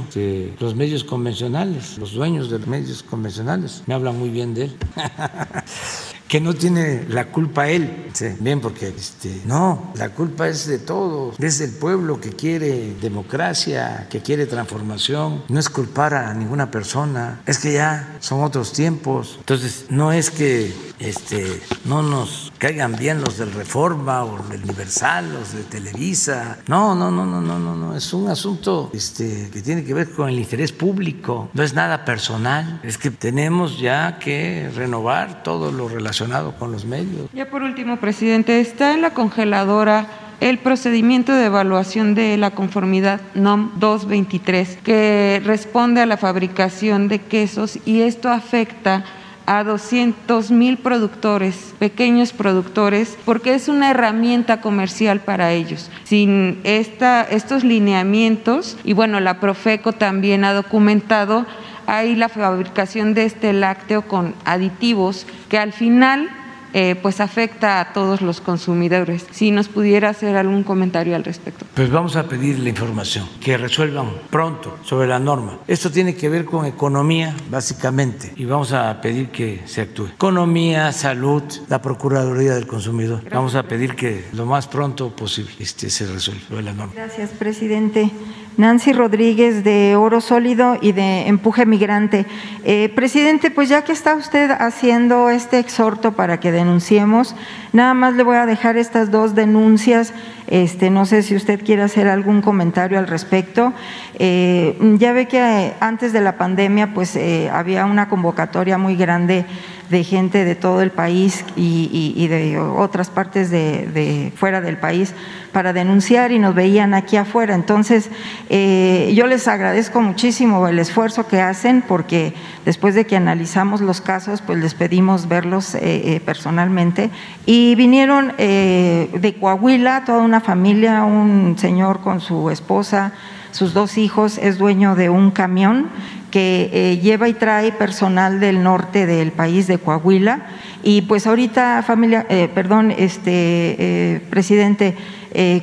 los medios convencionales, los dueños de los medios convencionales. Me hablan muy bien de él. que no tiene la culpa él. bien, porque este, no, la culpa es de todos, es del pueblo que quiere democracia, que quiere transformación. No es culpar a ninguna persona, es que ya son otros tiempos. Entonces, no es que este, no nos caigan bien los del Reforma o del Universal, los de Televisa. No, no, no, no, no, no, no. Es un asunto este, que tiene que ver con el interés público. No es nada personal. Es que tenemos ya que renovar todo lo relacionado con los medios. Ya por último, presidente, está en la congeladora el procedimiento de evaluación de la conformidad NOM 223 que responde a la fabricación de quesos y esto afecta a 200 mil productores, pequeños productores, porque es una herramienta comercial para ellos. Sin esta, estos lineamientos, y bueno, la Profeco también ha documentado, hay la fabricación de este lácteo con aditivos que al final eh, pues afecta a todos los consumidores. Si nos pudiera hacer algún comentario al respecto. Pues vamos a pedir la información, que resuelvan pronto sobre la norma. Esto tiene que ver con economía, básicamente, y vamos a pedir que se actúe. Economía, salud, la Procuraduría del Consumidor. Vamos a pedir que lo más pronto posible este, se resuelva la norma. Gracias, presidente. Nancy Rodríguez de Oro Sólido y de Empuje Migrante. Eh, presidente, pues ya que está usted haciendo este exhorto para que denunciemos, nada más le voy a dejar estas dos denuncias. Este, no sé si usted quiere hacer algún comentario al respecto. Eh, ya ve que antes de la pandemia, pues eh, había una convocatoria muy grande de gente de todo el país y, de otras partes de, fuera del país para denunciar y nos veían aquí afuera. Entonces, eh, yo les agradezco muchísimo el esfuerzo que hacen porque después de que analizamos los casos, pues les pedimos verlos eh, eh, personalmente y vinieron de Coahuila, toda una familia, un señor con su esposa, sus dos hijos, es dueño de un camión que eh, lleva y trae personal del norte del país de Coahuila. Y pues ahorita familia, eh, perdón, este eh, presidente,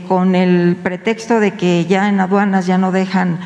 con el pretexto de que ya en aduanas ya no dejan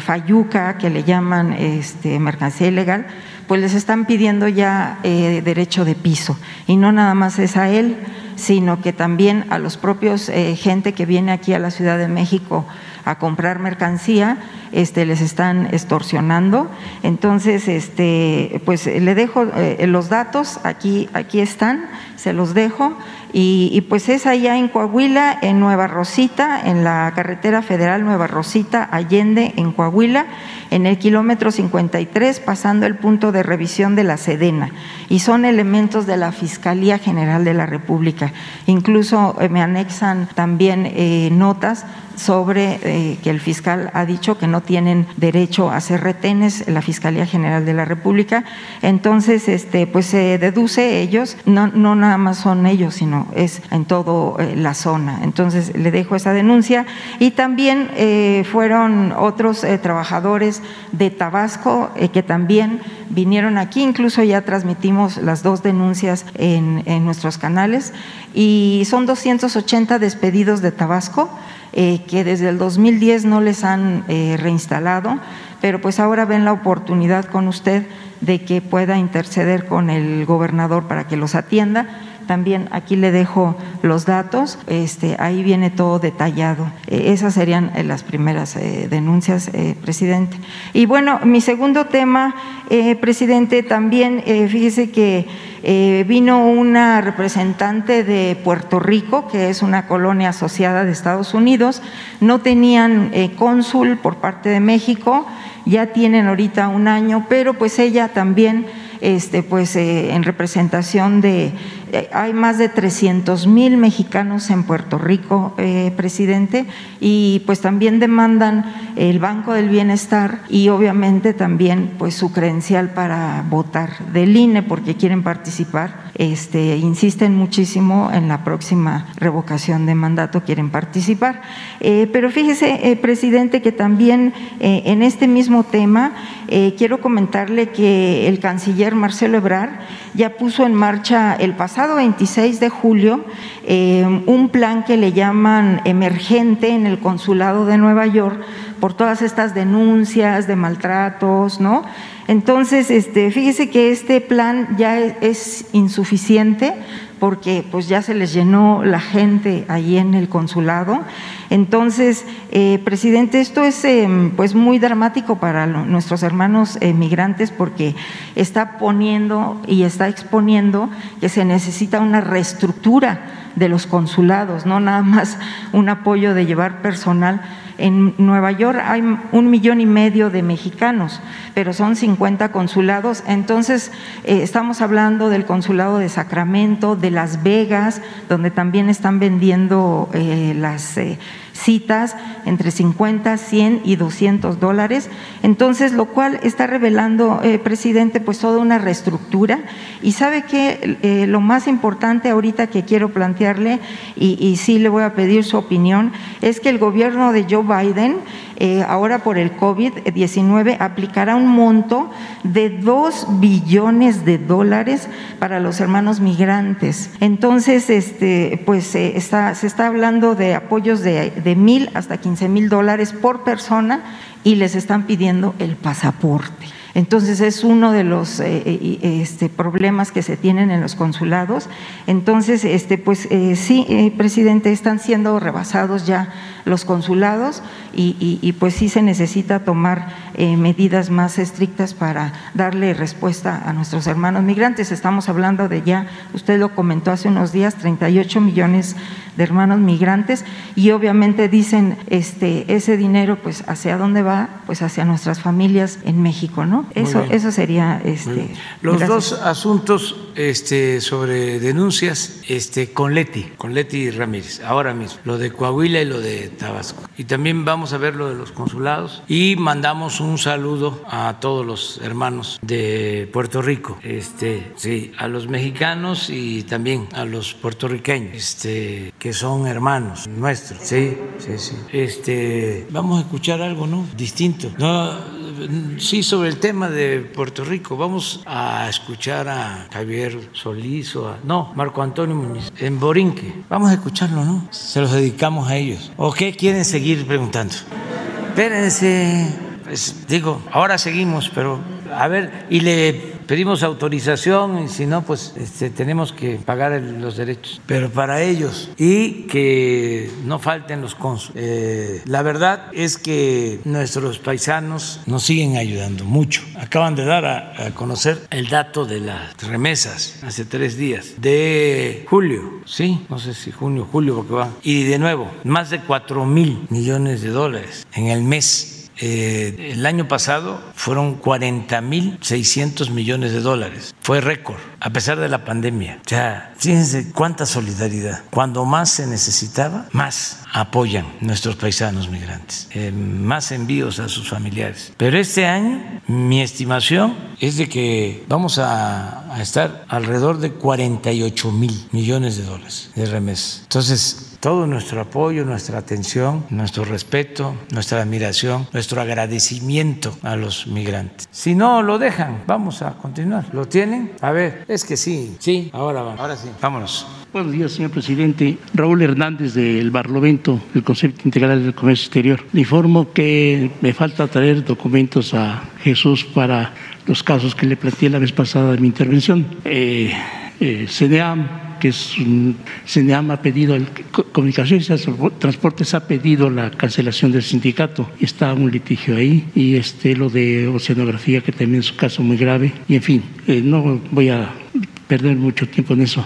fayuca, que le llaman este, mercancía ilegal, pues les están pidiendo ya derecho de piso. Y no nada más es a él, sino que también a los propios gente que viene aquí a la Ciudad de México a comprar mercancía, este, les están extorsionando. Entonces, este, pues le dejo eh, los datos, aquí, aquí están, se los dejo. Y, pues es allá en Coahuila, en Nueva Rosita, en la carretera federal Nueva Rosita, Allende, en Coahuila, en el kilómetro 53, pasando el punto de revisión de la Sedena. Y son elementos de la Fiscalía General de la República. Incluso eh, me anexan también eh, notas sobre eh, que el fiscal ha dicho que no tienen derecho a hacer retenes en la Fiscalía General de la República. Entonces, este, pues se deduce ellos, no, no nada más son ellos, sino es en toda eh, la zona. Entonces, le dejo esa denuncia. Y también eh, fueron otros trabajadores de Tabasco que también vinieron aquí, incluso ya transmitimos las dos denuncias en, nuestros canales, y son 280 despedidos de Tabasco. Eh, que desde el 2010 no les han eh, reinstalado, pero pues ahora ven la oportunidad con usted de que pueda interceder con el gobernador para que los atienda también aquí le dejo los datos, este, ahí viene todo detallado. Eh, esas serían eh, las primeras eh, denuncias, presidente. Y bueno, mi segundo tema, presidente, también fíjese que vino una representante de Puerto Rico, que es una colonia asociada de Estados Unidos, no tenían cónsul por parte de México, ya tienen ahorita un año, pero pues ella también este, pues eh, en representación de, hay más de 300 mil mexicanos en Puerto Rico, eh, presidente, y pues también demandan el Banco del Bienestar y obviamente también pues su credencial para votar del INE porque quieren participar. Este, insisten muchísimo en la próxima revocación de mandato, quieren participar. pero fíjese, presidente, que también en este mismo tema quiero comentarle que el canciller Marcelo Ebrard ya puso en marcha el pasado 26 de julio eh, un plan que le llaman emergente en el consulado de Nueva York por todas estas denuncias de maltratos, ¿no? Entonces, este, fíjese que este plan ya es insuficiente porque pues ya se les llenó la gente ahí en el consulado. Entonces, eh, presidente, esto es em, pues muy dramático para nuestros hermanos migrantes porque está poniendo y está exponiendo que se necesita una reestructura de los consulados, no nada más un apoyo de llevar personal en Nueva York hay un millón y medio de mexicanos, pero son 50 consulados. Entonces, eh, estamos hablando del consulado de Sacramento, de Las Vegas, donde también están vendiendo eh, las eh, citas entre 50, 100 y 200 dólares. Entonces, lo cual está revelando, eh, presidente, pues toda una reestructura. Y sabe que eh, lo más importante ahorita que quiero plantearle, y, y sí le voy a pedir su opinión, es que el gobierno de Joe Biden eh, ahora por el COVID-19 aplicará un monto de dos billones de dólares para los hermanos migrantes. Entonces, este, pues eh, está, se está hablando de apoyos de, de mil hasta quince mil dólares por persona y les están pidiendo el pasaporte. Entonces es uno de los eh, eh, este, problemas que se tienen en los consulados. Entonces, este, pues eh, sí, presidente, están siendo rebasados ya los consulados y, pues sí se necesita tomar medidas más estrictas para darle respuesta a nuestros hermanos migrantes. Estamos hablando de ya, usted lo comentó hace unos días, 38 millones de hermanos migrantes y obviamente dicen este ese dinero pues hacia dónde va pues hacia nuestras familias en México no eso eso sería este los dos asuntos este sobre denuncias este con Leti con Leti Ramírez ahora mismo lo de Coahuila y lo de Tabasco y también vamos a ver lo de los consulados y mandamos un saludo a todos los hermanos de Puerto Rico este sí a los mexicanos y también a los puertorriqueños este que son hermanos nuestros. Sí, sí, sí. Este, vamos a escuchar algo, ¿no? Distinto. No, sí, sobre el tema de Puerto Rico. Vamos a escuchar a Javier Solís o a. No, Marco Antonio Muñiz, en Borinque. Vamos a escucharlo, ¿no? Se los dedicamos a ellos. ¿O qué quieren seguir preguntando? Espérense. Pues, digo, ahora seguimos, pero a ver, y le pedimos autorización y si no, pues este, tenemos que pagar los derechos. Pero para ellos y que no falten los cónsules. Eh, la verdad es que nuestros paisanos nos siguen ayudando mucho. Acaban de dar a, conocer el dato de las remesas hace tres días de julio, sí, no sé si junio, julio, porque va. Y de nuevo, más de cuatro mil millones de dólares en el mes eh, el año pasado fueron 40 mil 600 millones de dólares. Fue récord, a pesar de la pandemia. O sea, fíjense cuánta solidaridad. Cuando más se necesitaba, más apoyan nuestros paisanos migrantes, eh, más envíos a sus familiares. Pero este año, mi estimación es de que vamos a, a estar alrededor de 48 mil millones de dólares de remesas. Entonces, todo nuestro apoyo, nuestra atención, nuestro respeto, nuestra admiración, nuestro agradecimiento a los migrantes. Si no lo dejan, vamos a continuar. ¿Lo tienen? A ver, es que sí, sí, ahora vamos, ahora sí, vámonos. Buenos días, señor presidente. Raúl Hernández del Barlovento, del Concepto Integral del Comercio Exterior. Le informo que me falta traer documentos a Jesús para los casos que le planteé la vez pasada de mi intervención. Eh, eh, CDAM que es un, CNEAM ha pedido, el, Comunicaciones y Transportes ha pedido la cancelación del sindicato. Está un litigio ahí y este, lo de oceanografía, que también es un caso muy grave. Y en fin, eh, no voy a perder mucho tiempo en eso.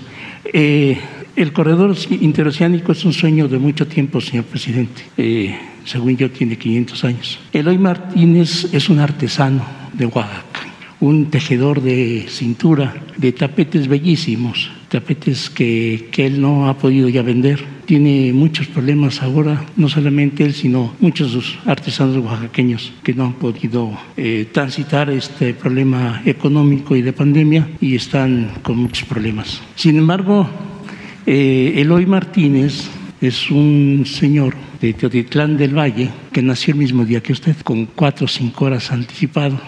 Eh, el corredor interoceánico es un sueño de mucho tiempo, señor presidente. Eh, según yo, tiene 500 años. Eloy Martínez es un artesano de Oaxaca, un tejedor de cintura, de tapetes bellísimos tapetes que, que él no ha podido ya vender. Tiene muchos problemas ahora, no solamente él, sino muchos artesanos oaxaqueños que no han podido eh, transitar este problema económico y de pandemia y están con muchos problemas. Sin embargo, eh, Eloy Martínez es un señor de Teotitlán del Valle que nació el mismo día que usted, con cuatro o cinco horas anticipado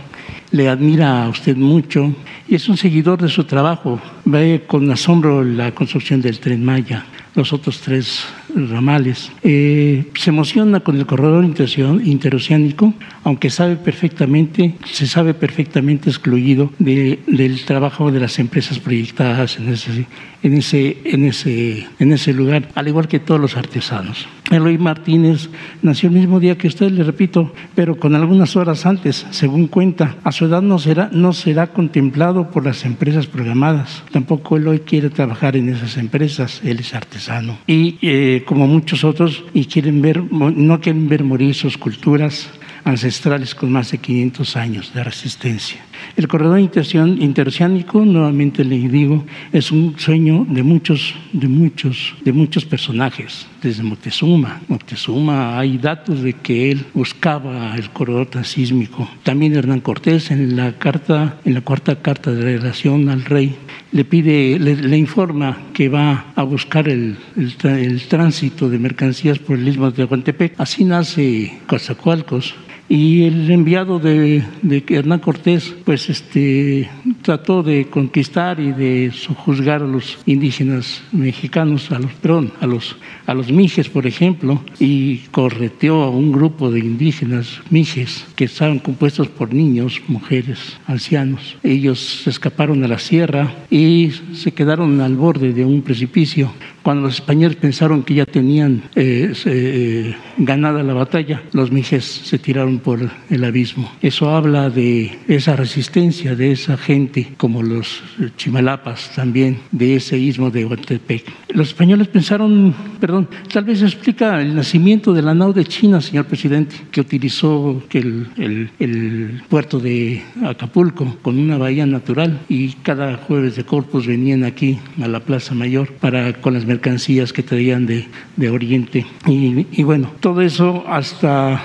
le admira a usted mucho y es un seguidor de su trabajo. Ve con asombro la construcción del tren Maya, los otros tres ramales. Eh, se emociona con el corredor interoceánico, aunque sabe perfectamente, se sabe perfectamente excluido del trabajo de las empresas proyectadas en ese, en ese, en ese, en ese lugar, al igual que todos los artesanos. Eloy Martínez nació el mismo día que usted, le repito, pero con algunas horas antes, según cuenta. A su edad no será, no será contemplado por las empresas programadas. Tampoco Eloy quiere trabajar en esas empresas, él es artesano. Y eh, como muchos otros, y quieren ver, no quieren ver morir sus culturas ancestrales con más de 500 años de resistencia. El corredor interoceánico, nuevamente le digo, es un sueño de muchos, de muchos, de muchos personajes, desde Moctezuma. Moctezuma, hay datos de que él buscaba el corredor transísmico. También Hernán Cortés, en la carta, cuarta carta de relación al rey, le pide, le, informa que va a buscar el, el, tránsito de mercancías por el istmo de Tehuantepec. Así nace Coatzacoalcos y el enviado de, de, Hernán Cortés pues este trató de conquistar y de juzgar a los indígenas mexicanos a los perdón, a los a los mijes por ejemplo y correteó a un grupo de indígenas mijes que estaban compuestos por niños mujeres ancianos. Ellos escaparon a la sierra y se quedaron al borde de un precipicio. Cuando los españoles pensaron que ya tenían eh, eh, ganada la batalla, los mijes se tiraron por el abismo. Eso habla de esa resistencia de esa gente, como los chimalapas también, de ese istmo de Huantepec. Los españoles pensaron, perdón, tal vez explica el nacimiento de la nao de China, señor presidente, que utilizó el, el puerto de Acapulco con una bahía natural y cada jueves de Corpus venían aquí a la Plaza Mayor para con las mercancías que traían de, de Oriente. Y, y, bueno, todo eso hasta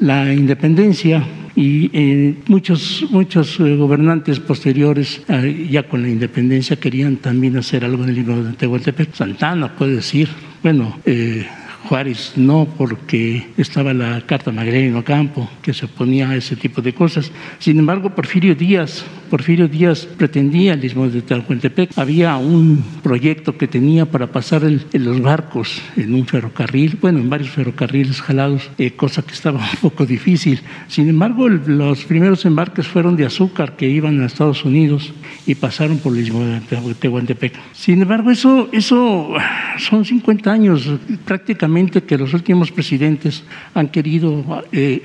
la independencia y eh, muchos, muchos eh, gobernantes posteriores, eh, ya con la independencia, querían también hacer algo en el libro de Tehuantepec. Santana puede decir, bueno, eh, Juárez no, porque estaba la Carta Magdaleno Campo, que se oponía a ese tipo de cosas. Sin embargo, Porfirio Díaz, Porfirio Díaz pretendía el istmo de Tehuantepec. Había un proyecto que tenía para pasar los barcos en un ferrocarril, bueno, en varios ferrocarriles jalados, eh, cosa que estaba un poco difícil. Sin embargo, los primeros embarques fueron de azúcar que iban a Estados Unidos y pasaron por el istmo de Tehuantepec. Sin embargo, eso, eso son 50 años prácticamente que los últimos presidentes han querido eh,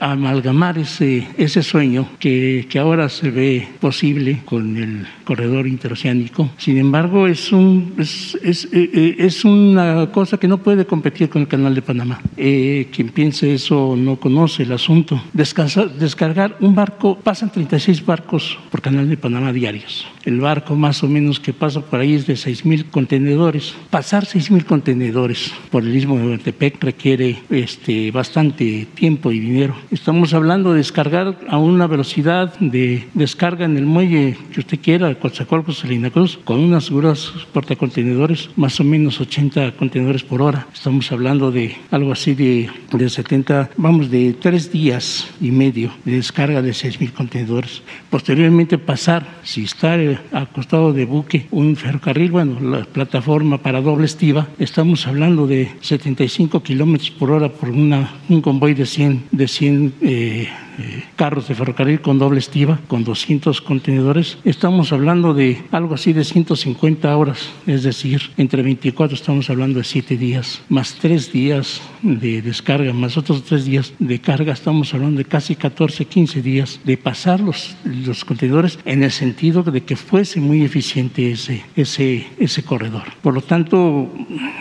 amalgamar ese, ese sueño que, que, ahora se ve posible con el corredor interoceánico. Sin embargo, es, un, eh, eh, es una cosa que no puede competir con el canal de Panamá. quien piense eso no conoce el asunto. Descargar un barco, pasan 36 barcos por canal de Panamá diarios. El barco más o menos que pasa por ahí es de 6.000 contenedores. Pasar 6.000 contenedores por el istmo de Huantepec requiere este, bastante tiempo y dinero. Estamos hablando de descargar a una velocidad de descarga en el muelle que usted quiera, Coatzacoalcos, Salina Cruz, con unas grúas portacontenedores, más o menos 80 contenedores por hora. Estamos hablando de algo así de, de 70, vamos, de tres días y medio de descarga de 6.000 contenedores. Posteriormente pasar, si está acostado de buque un ferrocarril, bueno, la plataforma para doble estiva, estamos hablando de 75 kilómetros por hora por una, un convoy de 100, de 100 eh, eh, carros de ferrocarril con doble estiva, con 200 contenedores. Estamos hablando de algo así de 150 horas, es decir, entre 24 estamos hablando de 7 días, más 3 días de descarga, más otros 3 días de carga, estamos hablando de casi 14, 15 días de pasar los, los contenedores en el sentido de que fuese muy eficiente ese, ese, ese corredor. Por lo tanto,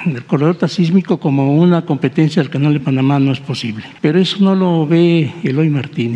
el corredor tasísmico como una competencia del Canal de Panamá no es posible. Pero eso no lo ve Eloy Martín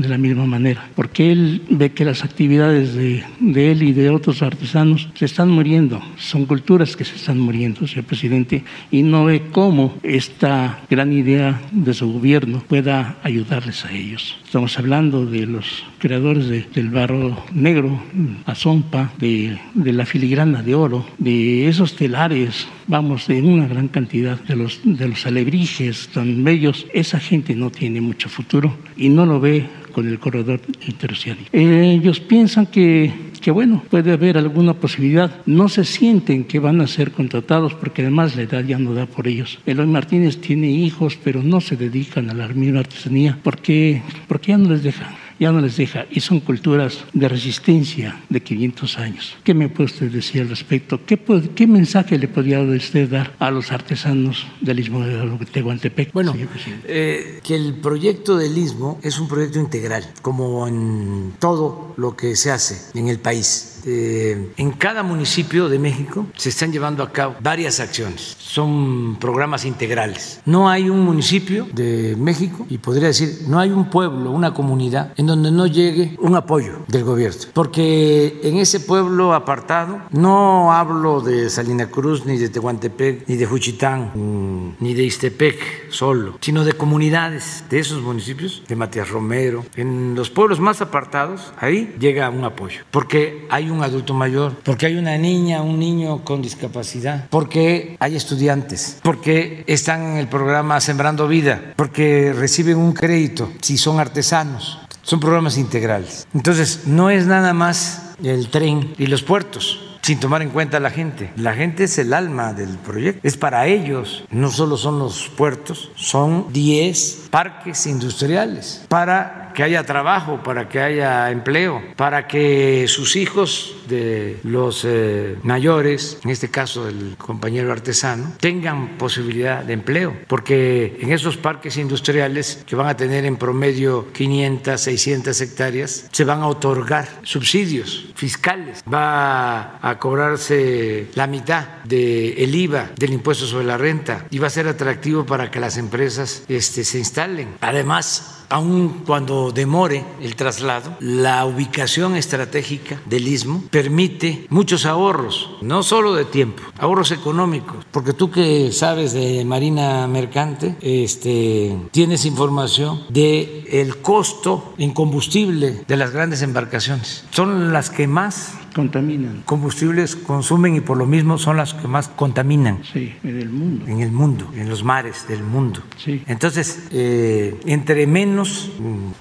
de la misma manera, porque él ve que las actividades de, él y de otros artesanos se están muriendo, son culturas que se están muriendo, señor presidente, y no ve cómo esta gran idea de su gobierno pueda ayudarles a ellos. Estamos hablando de los creadores del barro negro, azompa, de, de la filigrana de oro, de esos telares, vamos, de una gran cantidad, de los, de los alebrijes tan bellos. Esa gente no tiene mucho futuro y no lo ve con el corredor interoceánico. Ellos piensan que que bueno, puede haber alguna posibilidad. No se sienten que van a ser contratados porque además la edad ya no da por ellos. Eloy Martínez tiene hijos, pero no se dedican a la misma artesanía porque, porque ya no les dejan ya no les deja y son culturas de resistencia de 500 años. ¿Qué me puede usted decir al respecto? ¿Qué, qué mensaje le podría usted dar a los artesanos del Istmo de Tehuantepec? Bueno, eh, que el proyecto del Istmo es un proyecto integral, como en todo lo que se hace en el país eh, en cada municipio de México se están llevando a cabo varias acciones. Son programas integrales. No hay un municipio de México, y podría decir, no hay un pueblo, una comunidad, en donde no llegue un apoyo del gobierno. Porque en ese pueblo apartado, no hablo de Salina Cruz, ni de Tehuantepec, ni de Juchitán, mm, ni de Istepec solo, sino de comunidades de esos municipios, de Matías Romero, en los pueblos más apartados, ahí llega un apoyo. Porque hay un adulto mayor, porque hay una niña, un niño con discapacidad, porque hay estudiantes, porque están en el programa Sembrando Vida, porque reciben un crédito si son artesanos. Son programas integrales. Entonces, no es nada más el tren y los puertos sin tomar en cuenta a la gente. La gente es el alma del proyecto, es para ellos. No solo son los puertos, son 10 parques industriales para que haya trabajo, para que haya empleo, para que sus hijos de los eh, mayores, en este caso el compañero artesano, tengan posibilidad de empleo, porque en esos parques industriales que van a tener en promedio 500, 600 hectáreas, se van a otorgar subsidios fiscales, va a cobrarse la mitad del IVA, del impuesto sobre la renta, y va a ser atractivo para que las empresas este, se instalen. Además, aun cuando demore el traslado, la ubicación estratégica del istmo permite muchos ahorros, no solo de tiempo, ahorros económicos, porque tú que sabes de marina mercante, este, tienes información de el costo en combustible de las grandes embarcaciones. Son las que más contaminan. Combustibles consumen y por lo mismo son las que más contaminan. Sí, en el mundo. En el mundo, en los mares del mundo. Sí. Entonces, eh, entre menos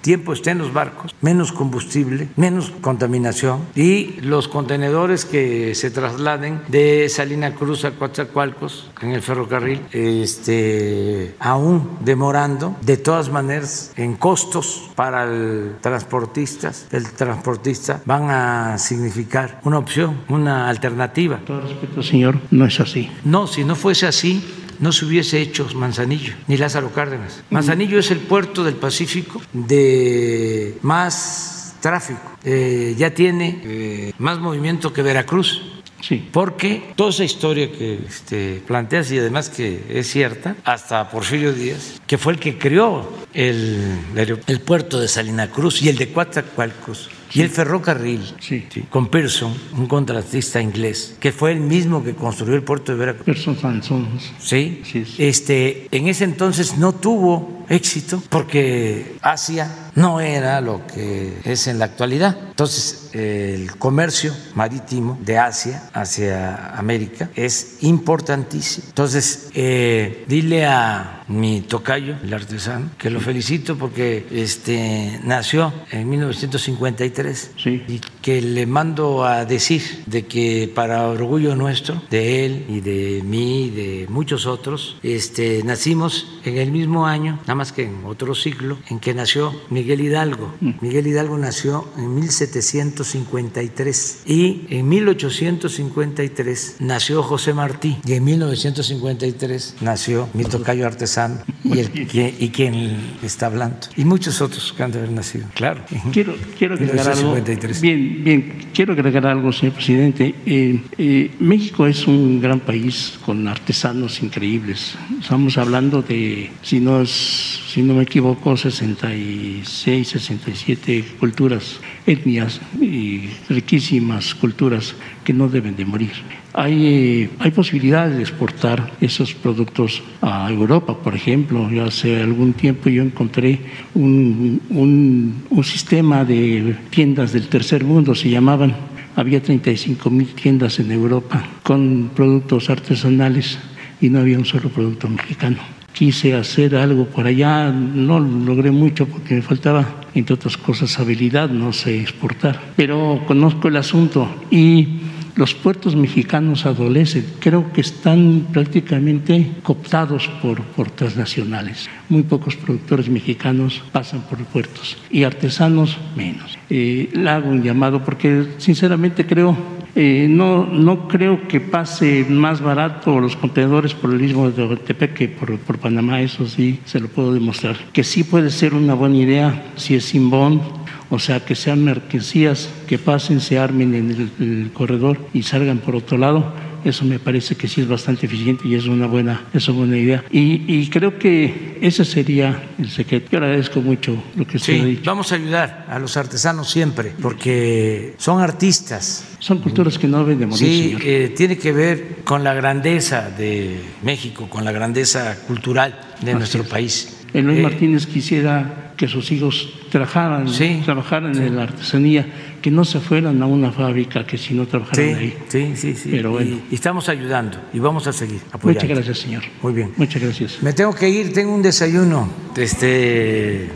tiempo estén los barcos, menos combustible, menos contaminación y los contenedores que se trasladen de Salina Cruz a Coatzacoalcos en el ferrocarril, este, aún demorando, de todas maneras, en costos para el transportista, el transportista van a significar una opción, una alternativa. Todo respeto, señor, no es así. No, si no fuese así, no se hubiese hecho Manzanillo ni Lázaro Cárdenas. Manzanillo es el puerto del Pacífico de más tráfico, eh, ya tiene eh, más movimiento que Veracruz. Sí. Porque toda esa historia que este, planteas y además que es cierta, hasta Porfirio Díaz, que fue el que creó el, el puerto de Salina Cruz y el de Coatzacoalcos, y el ferrocarril sí. con Pearson, un contratista inglés, que fue el mismo que construyó el puerto de Veracruz. Pearson Sansons. ¿Sí? Este, en ese entonces no tuvo éxito porque Asia no era lo que es en la actualidad. Entonces, el comercio marítimo de Asia hacia América es importantísimo. Entonces, eh, dile a mi tocayo, el artesano, que lo felicito porque este, nació en 1953 sí. y que le mando a decir de que para orgullo nuestro, de él y de mí y de muchos otros, este, nacimos en el mismo año, nada más que en otro siglo, en que nació Miguel Hidalgo. Miguel Hidalgo nació en 1753 y en 1853 nació José Martí y en 1953 nació mi tocayo artesano y, el, y quien está hablando. Y muchos otros que han de haber nacido, claro. Quiero, quiero algo. Bien, bien, quiero agregar algo, señor presidente. Eh, eh, México es un gran país con artesanos increíbles. Estamos hablando de, si no, es, si no me equivoco, 66, 67 culturas, etnias y riquísimas culturas que no deben de morir. Hay, hay posibilidades de exportar esos productos a Europa, por ejemplo. Hace algún tiempo yo encontré un, un sistema de tiendas del tercer mundo, se llamaban. Había 35 mil tiendas en Europa con productos artesanales y no había un solo producto mexicano. Quise hacer algo por allá, no logré mucho porque me faltaba, entre otras cosas, habilidad, no sé exportar, pero conozco el asunto y los puertos mexicanos adolecen, creo que están prácticamente cooptados por, por transnacionales. Muy pocos productores mexicanos pasan por puertos y artesanos menos. Eh, le hago un llamado porque sinceramente creo eh, no, no creo que pase más barato los contenedores por el mismo de Oaxaca que por, Panamá, eso sí se lo puedo demostrar. Que sí puede ser una buena idea si es sin bond, o sea, que sean mercancías que pasen, se armen en el, corredor y salgan por otro lado. Eso me parece que sí es bastante eficiente y es una buena, es una buena idea. Y, y creo que ese sería el secreto. Yo agradezco mucho lo que usted sí, ha dicho. Vamos a ayudar a los artesanos siempre, porque son artistas. Son culturas que no ven de morir. Sí, eh, tiene que ver con la grandeza de México, con la grandeza cultural de Así nuestro es. país. Eloy Eh, Martínez quisiera que sus hijos trabajaran, Sí, trabajaran en la artesanía, que no se fueran a una fábrica, que si no trabajaran ahí. Sí, sí, sí, sí. Pero bueno. y, y estamos ayudando y vamos a seguir apoyando. Muchas gracias, señor. Muy bien. Muchas gracias. Me tengo que ir, tengo un desayuno. Este.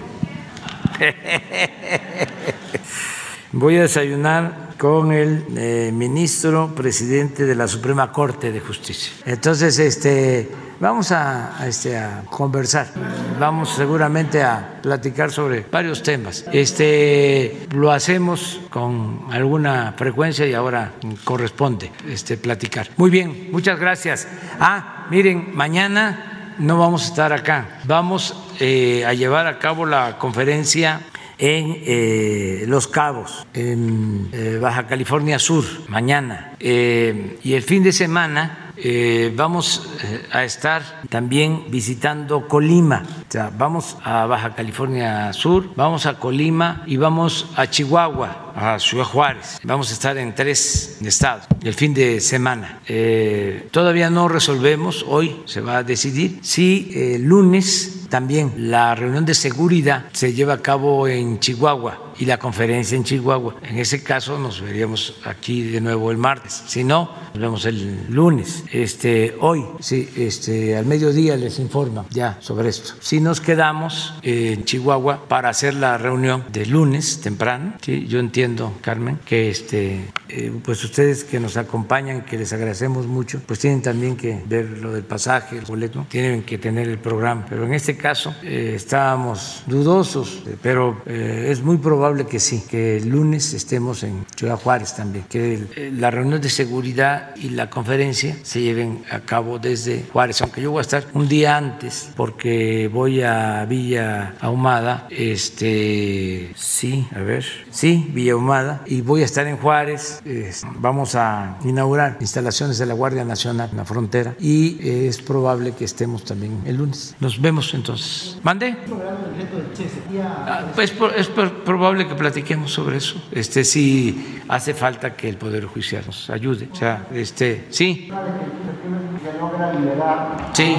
Voy a desayunar con el eh, ministro presidente de la Suprema Corte de Justicia. Entonces, este, vamos a, este, a conversar, vamos seguramente a platicar sobre varios temas. Este, lo hacemos con alguna frecuencia y ahora corresponde este, platicar. Muy bien, muchas gracias. Ah, miren, mañana no vamos a estar acá, vamos eh, a llevar a cabo la conferencia en eh, Los Cabos, en eh, Baja California Sur, mañana. Eh, y el fin de semana eh, vamos a estar también visitando Colima. O sea, vamos a Baja California Sur, vamos a Colima y vamos a Chihuahua, a Ciudad Juárez. Vamos a estar en tres estados el fin de semana. Eh, todavía no resolvemos, hoy se va a decidir si lunes también la reunión de seguridad se lleva a cabo en Chihuahua y la conferencia en Chihuahua. En ese caso nos veríamos aquí de nuevo el martes. Si no, nos vemos el lunes. Este, hoy, sí, este, al mediodía les informa ya sobre esto. Si nos quedamos en Chihuahua para hacer la reunión de lunes temprano, ¿sí? yo entiendo, Carmen, que este, eh, pues ustedes que nos acompañan, que les agradecemos mucho, pues tienen también que ver lo del pasaje, el boleto, tienen que tener el programa. Pero en este caso eh, estábamos dudosos, eh, pero es muy probable que sí, que el lunes estemos en Ciudad Juárez también, que el, la reunión de seguridad y la conferencia se lleven a cabo desde Juárez, aunque yo voy a estar un día antes porque voy a Villa Ahumada, este, sí, a ver, sí, Villa Ahumada, y voy a estar en Juárez, vamos a inaugurar instalaciones de la Guardia Nacional en la frontera y es probable que estemos también el lunes. Nos vemos entonces. ¿Mande? Ah, pues es probable que platiquemos sobre eso. Este si hace falta que el poder judicial nos ayude. O sea, este sí. Sí.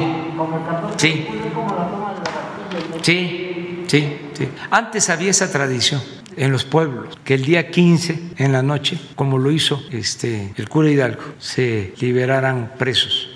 Sí. Sí. Sí. Antes había esa tradición en los pueblos, que el día 15 en la noche, como lo hizo este el cura Hidalgo, se liberaran presos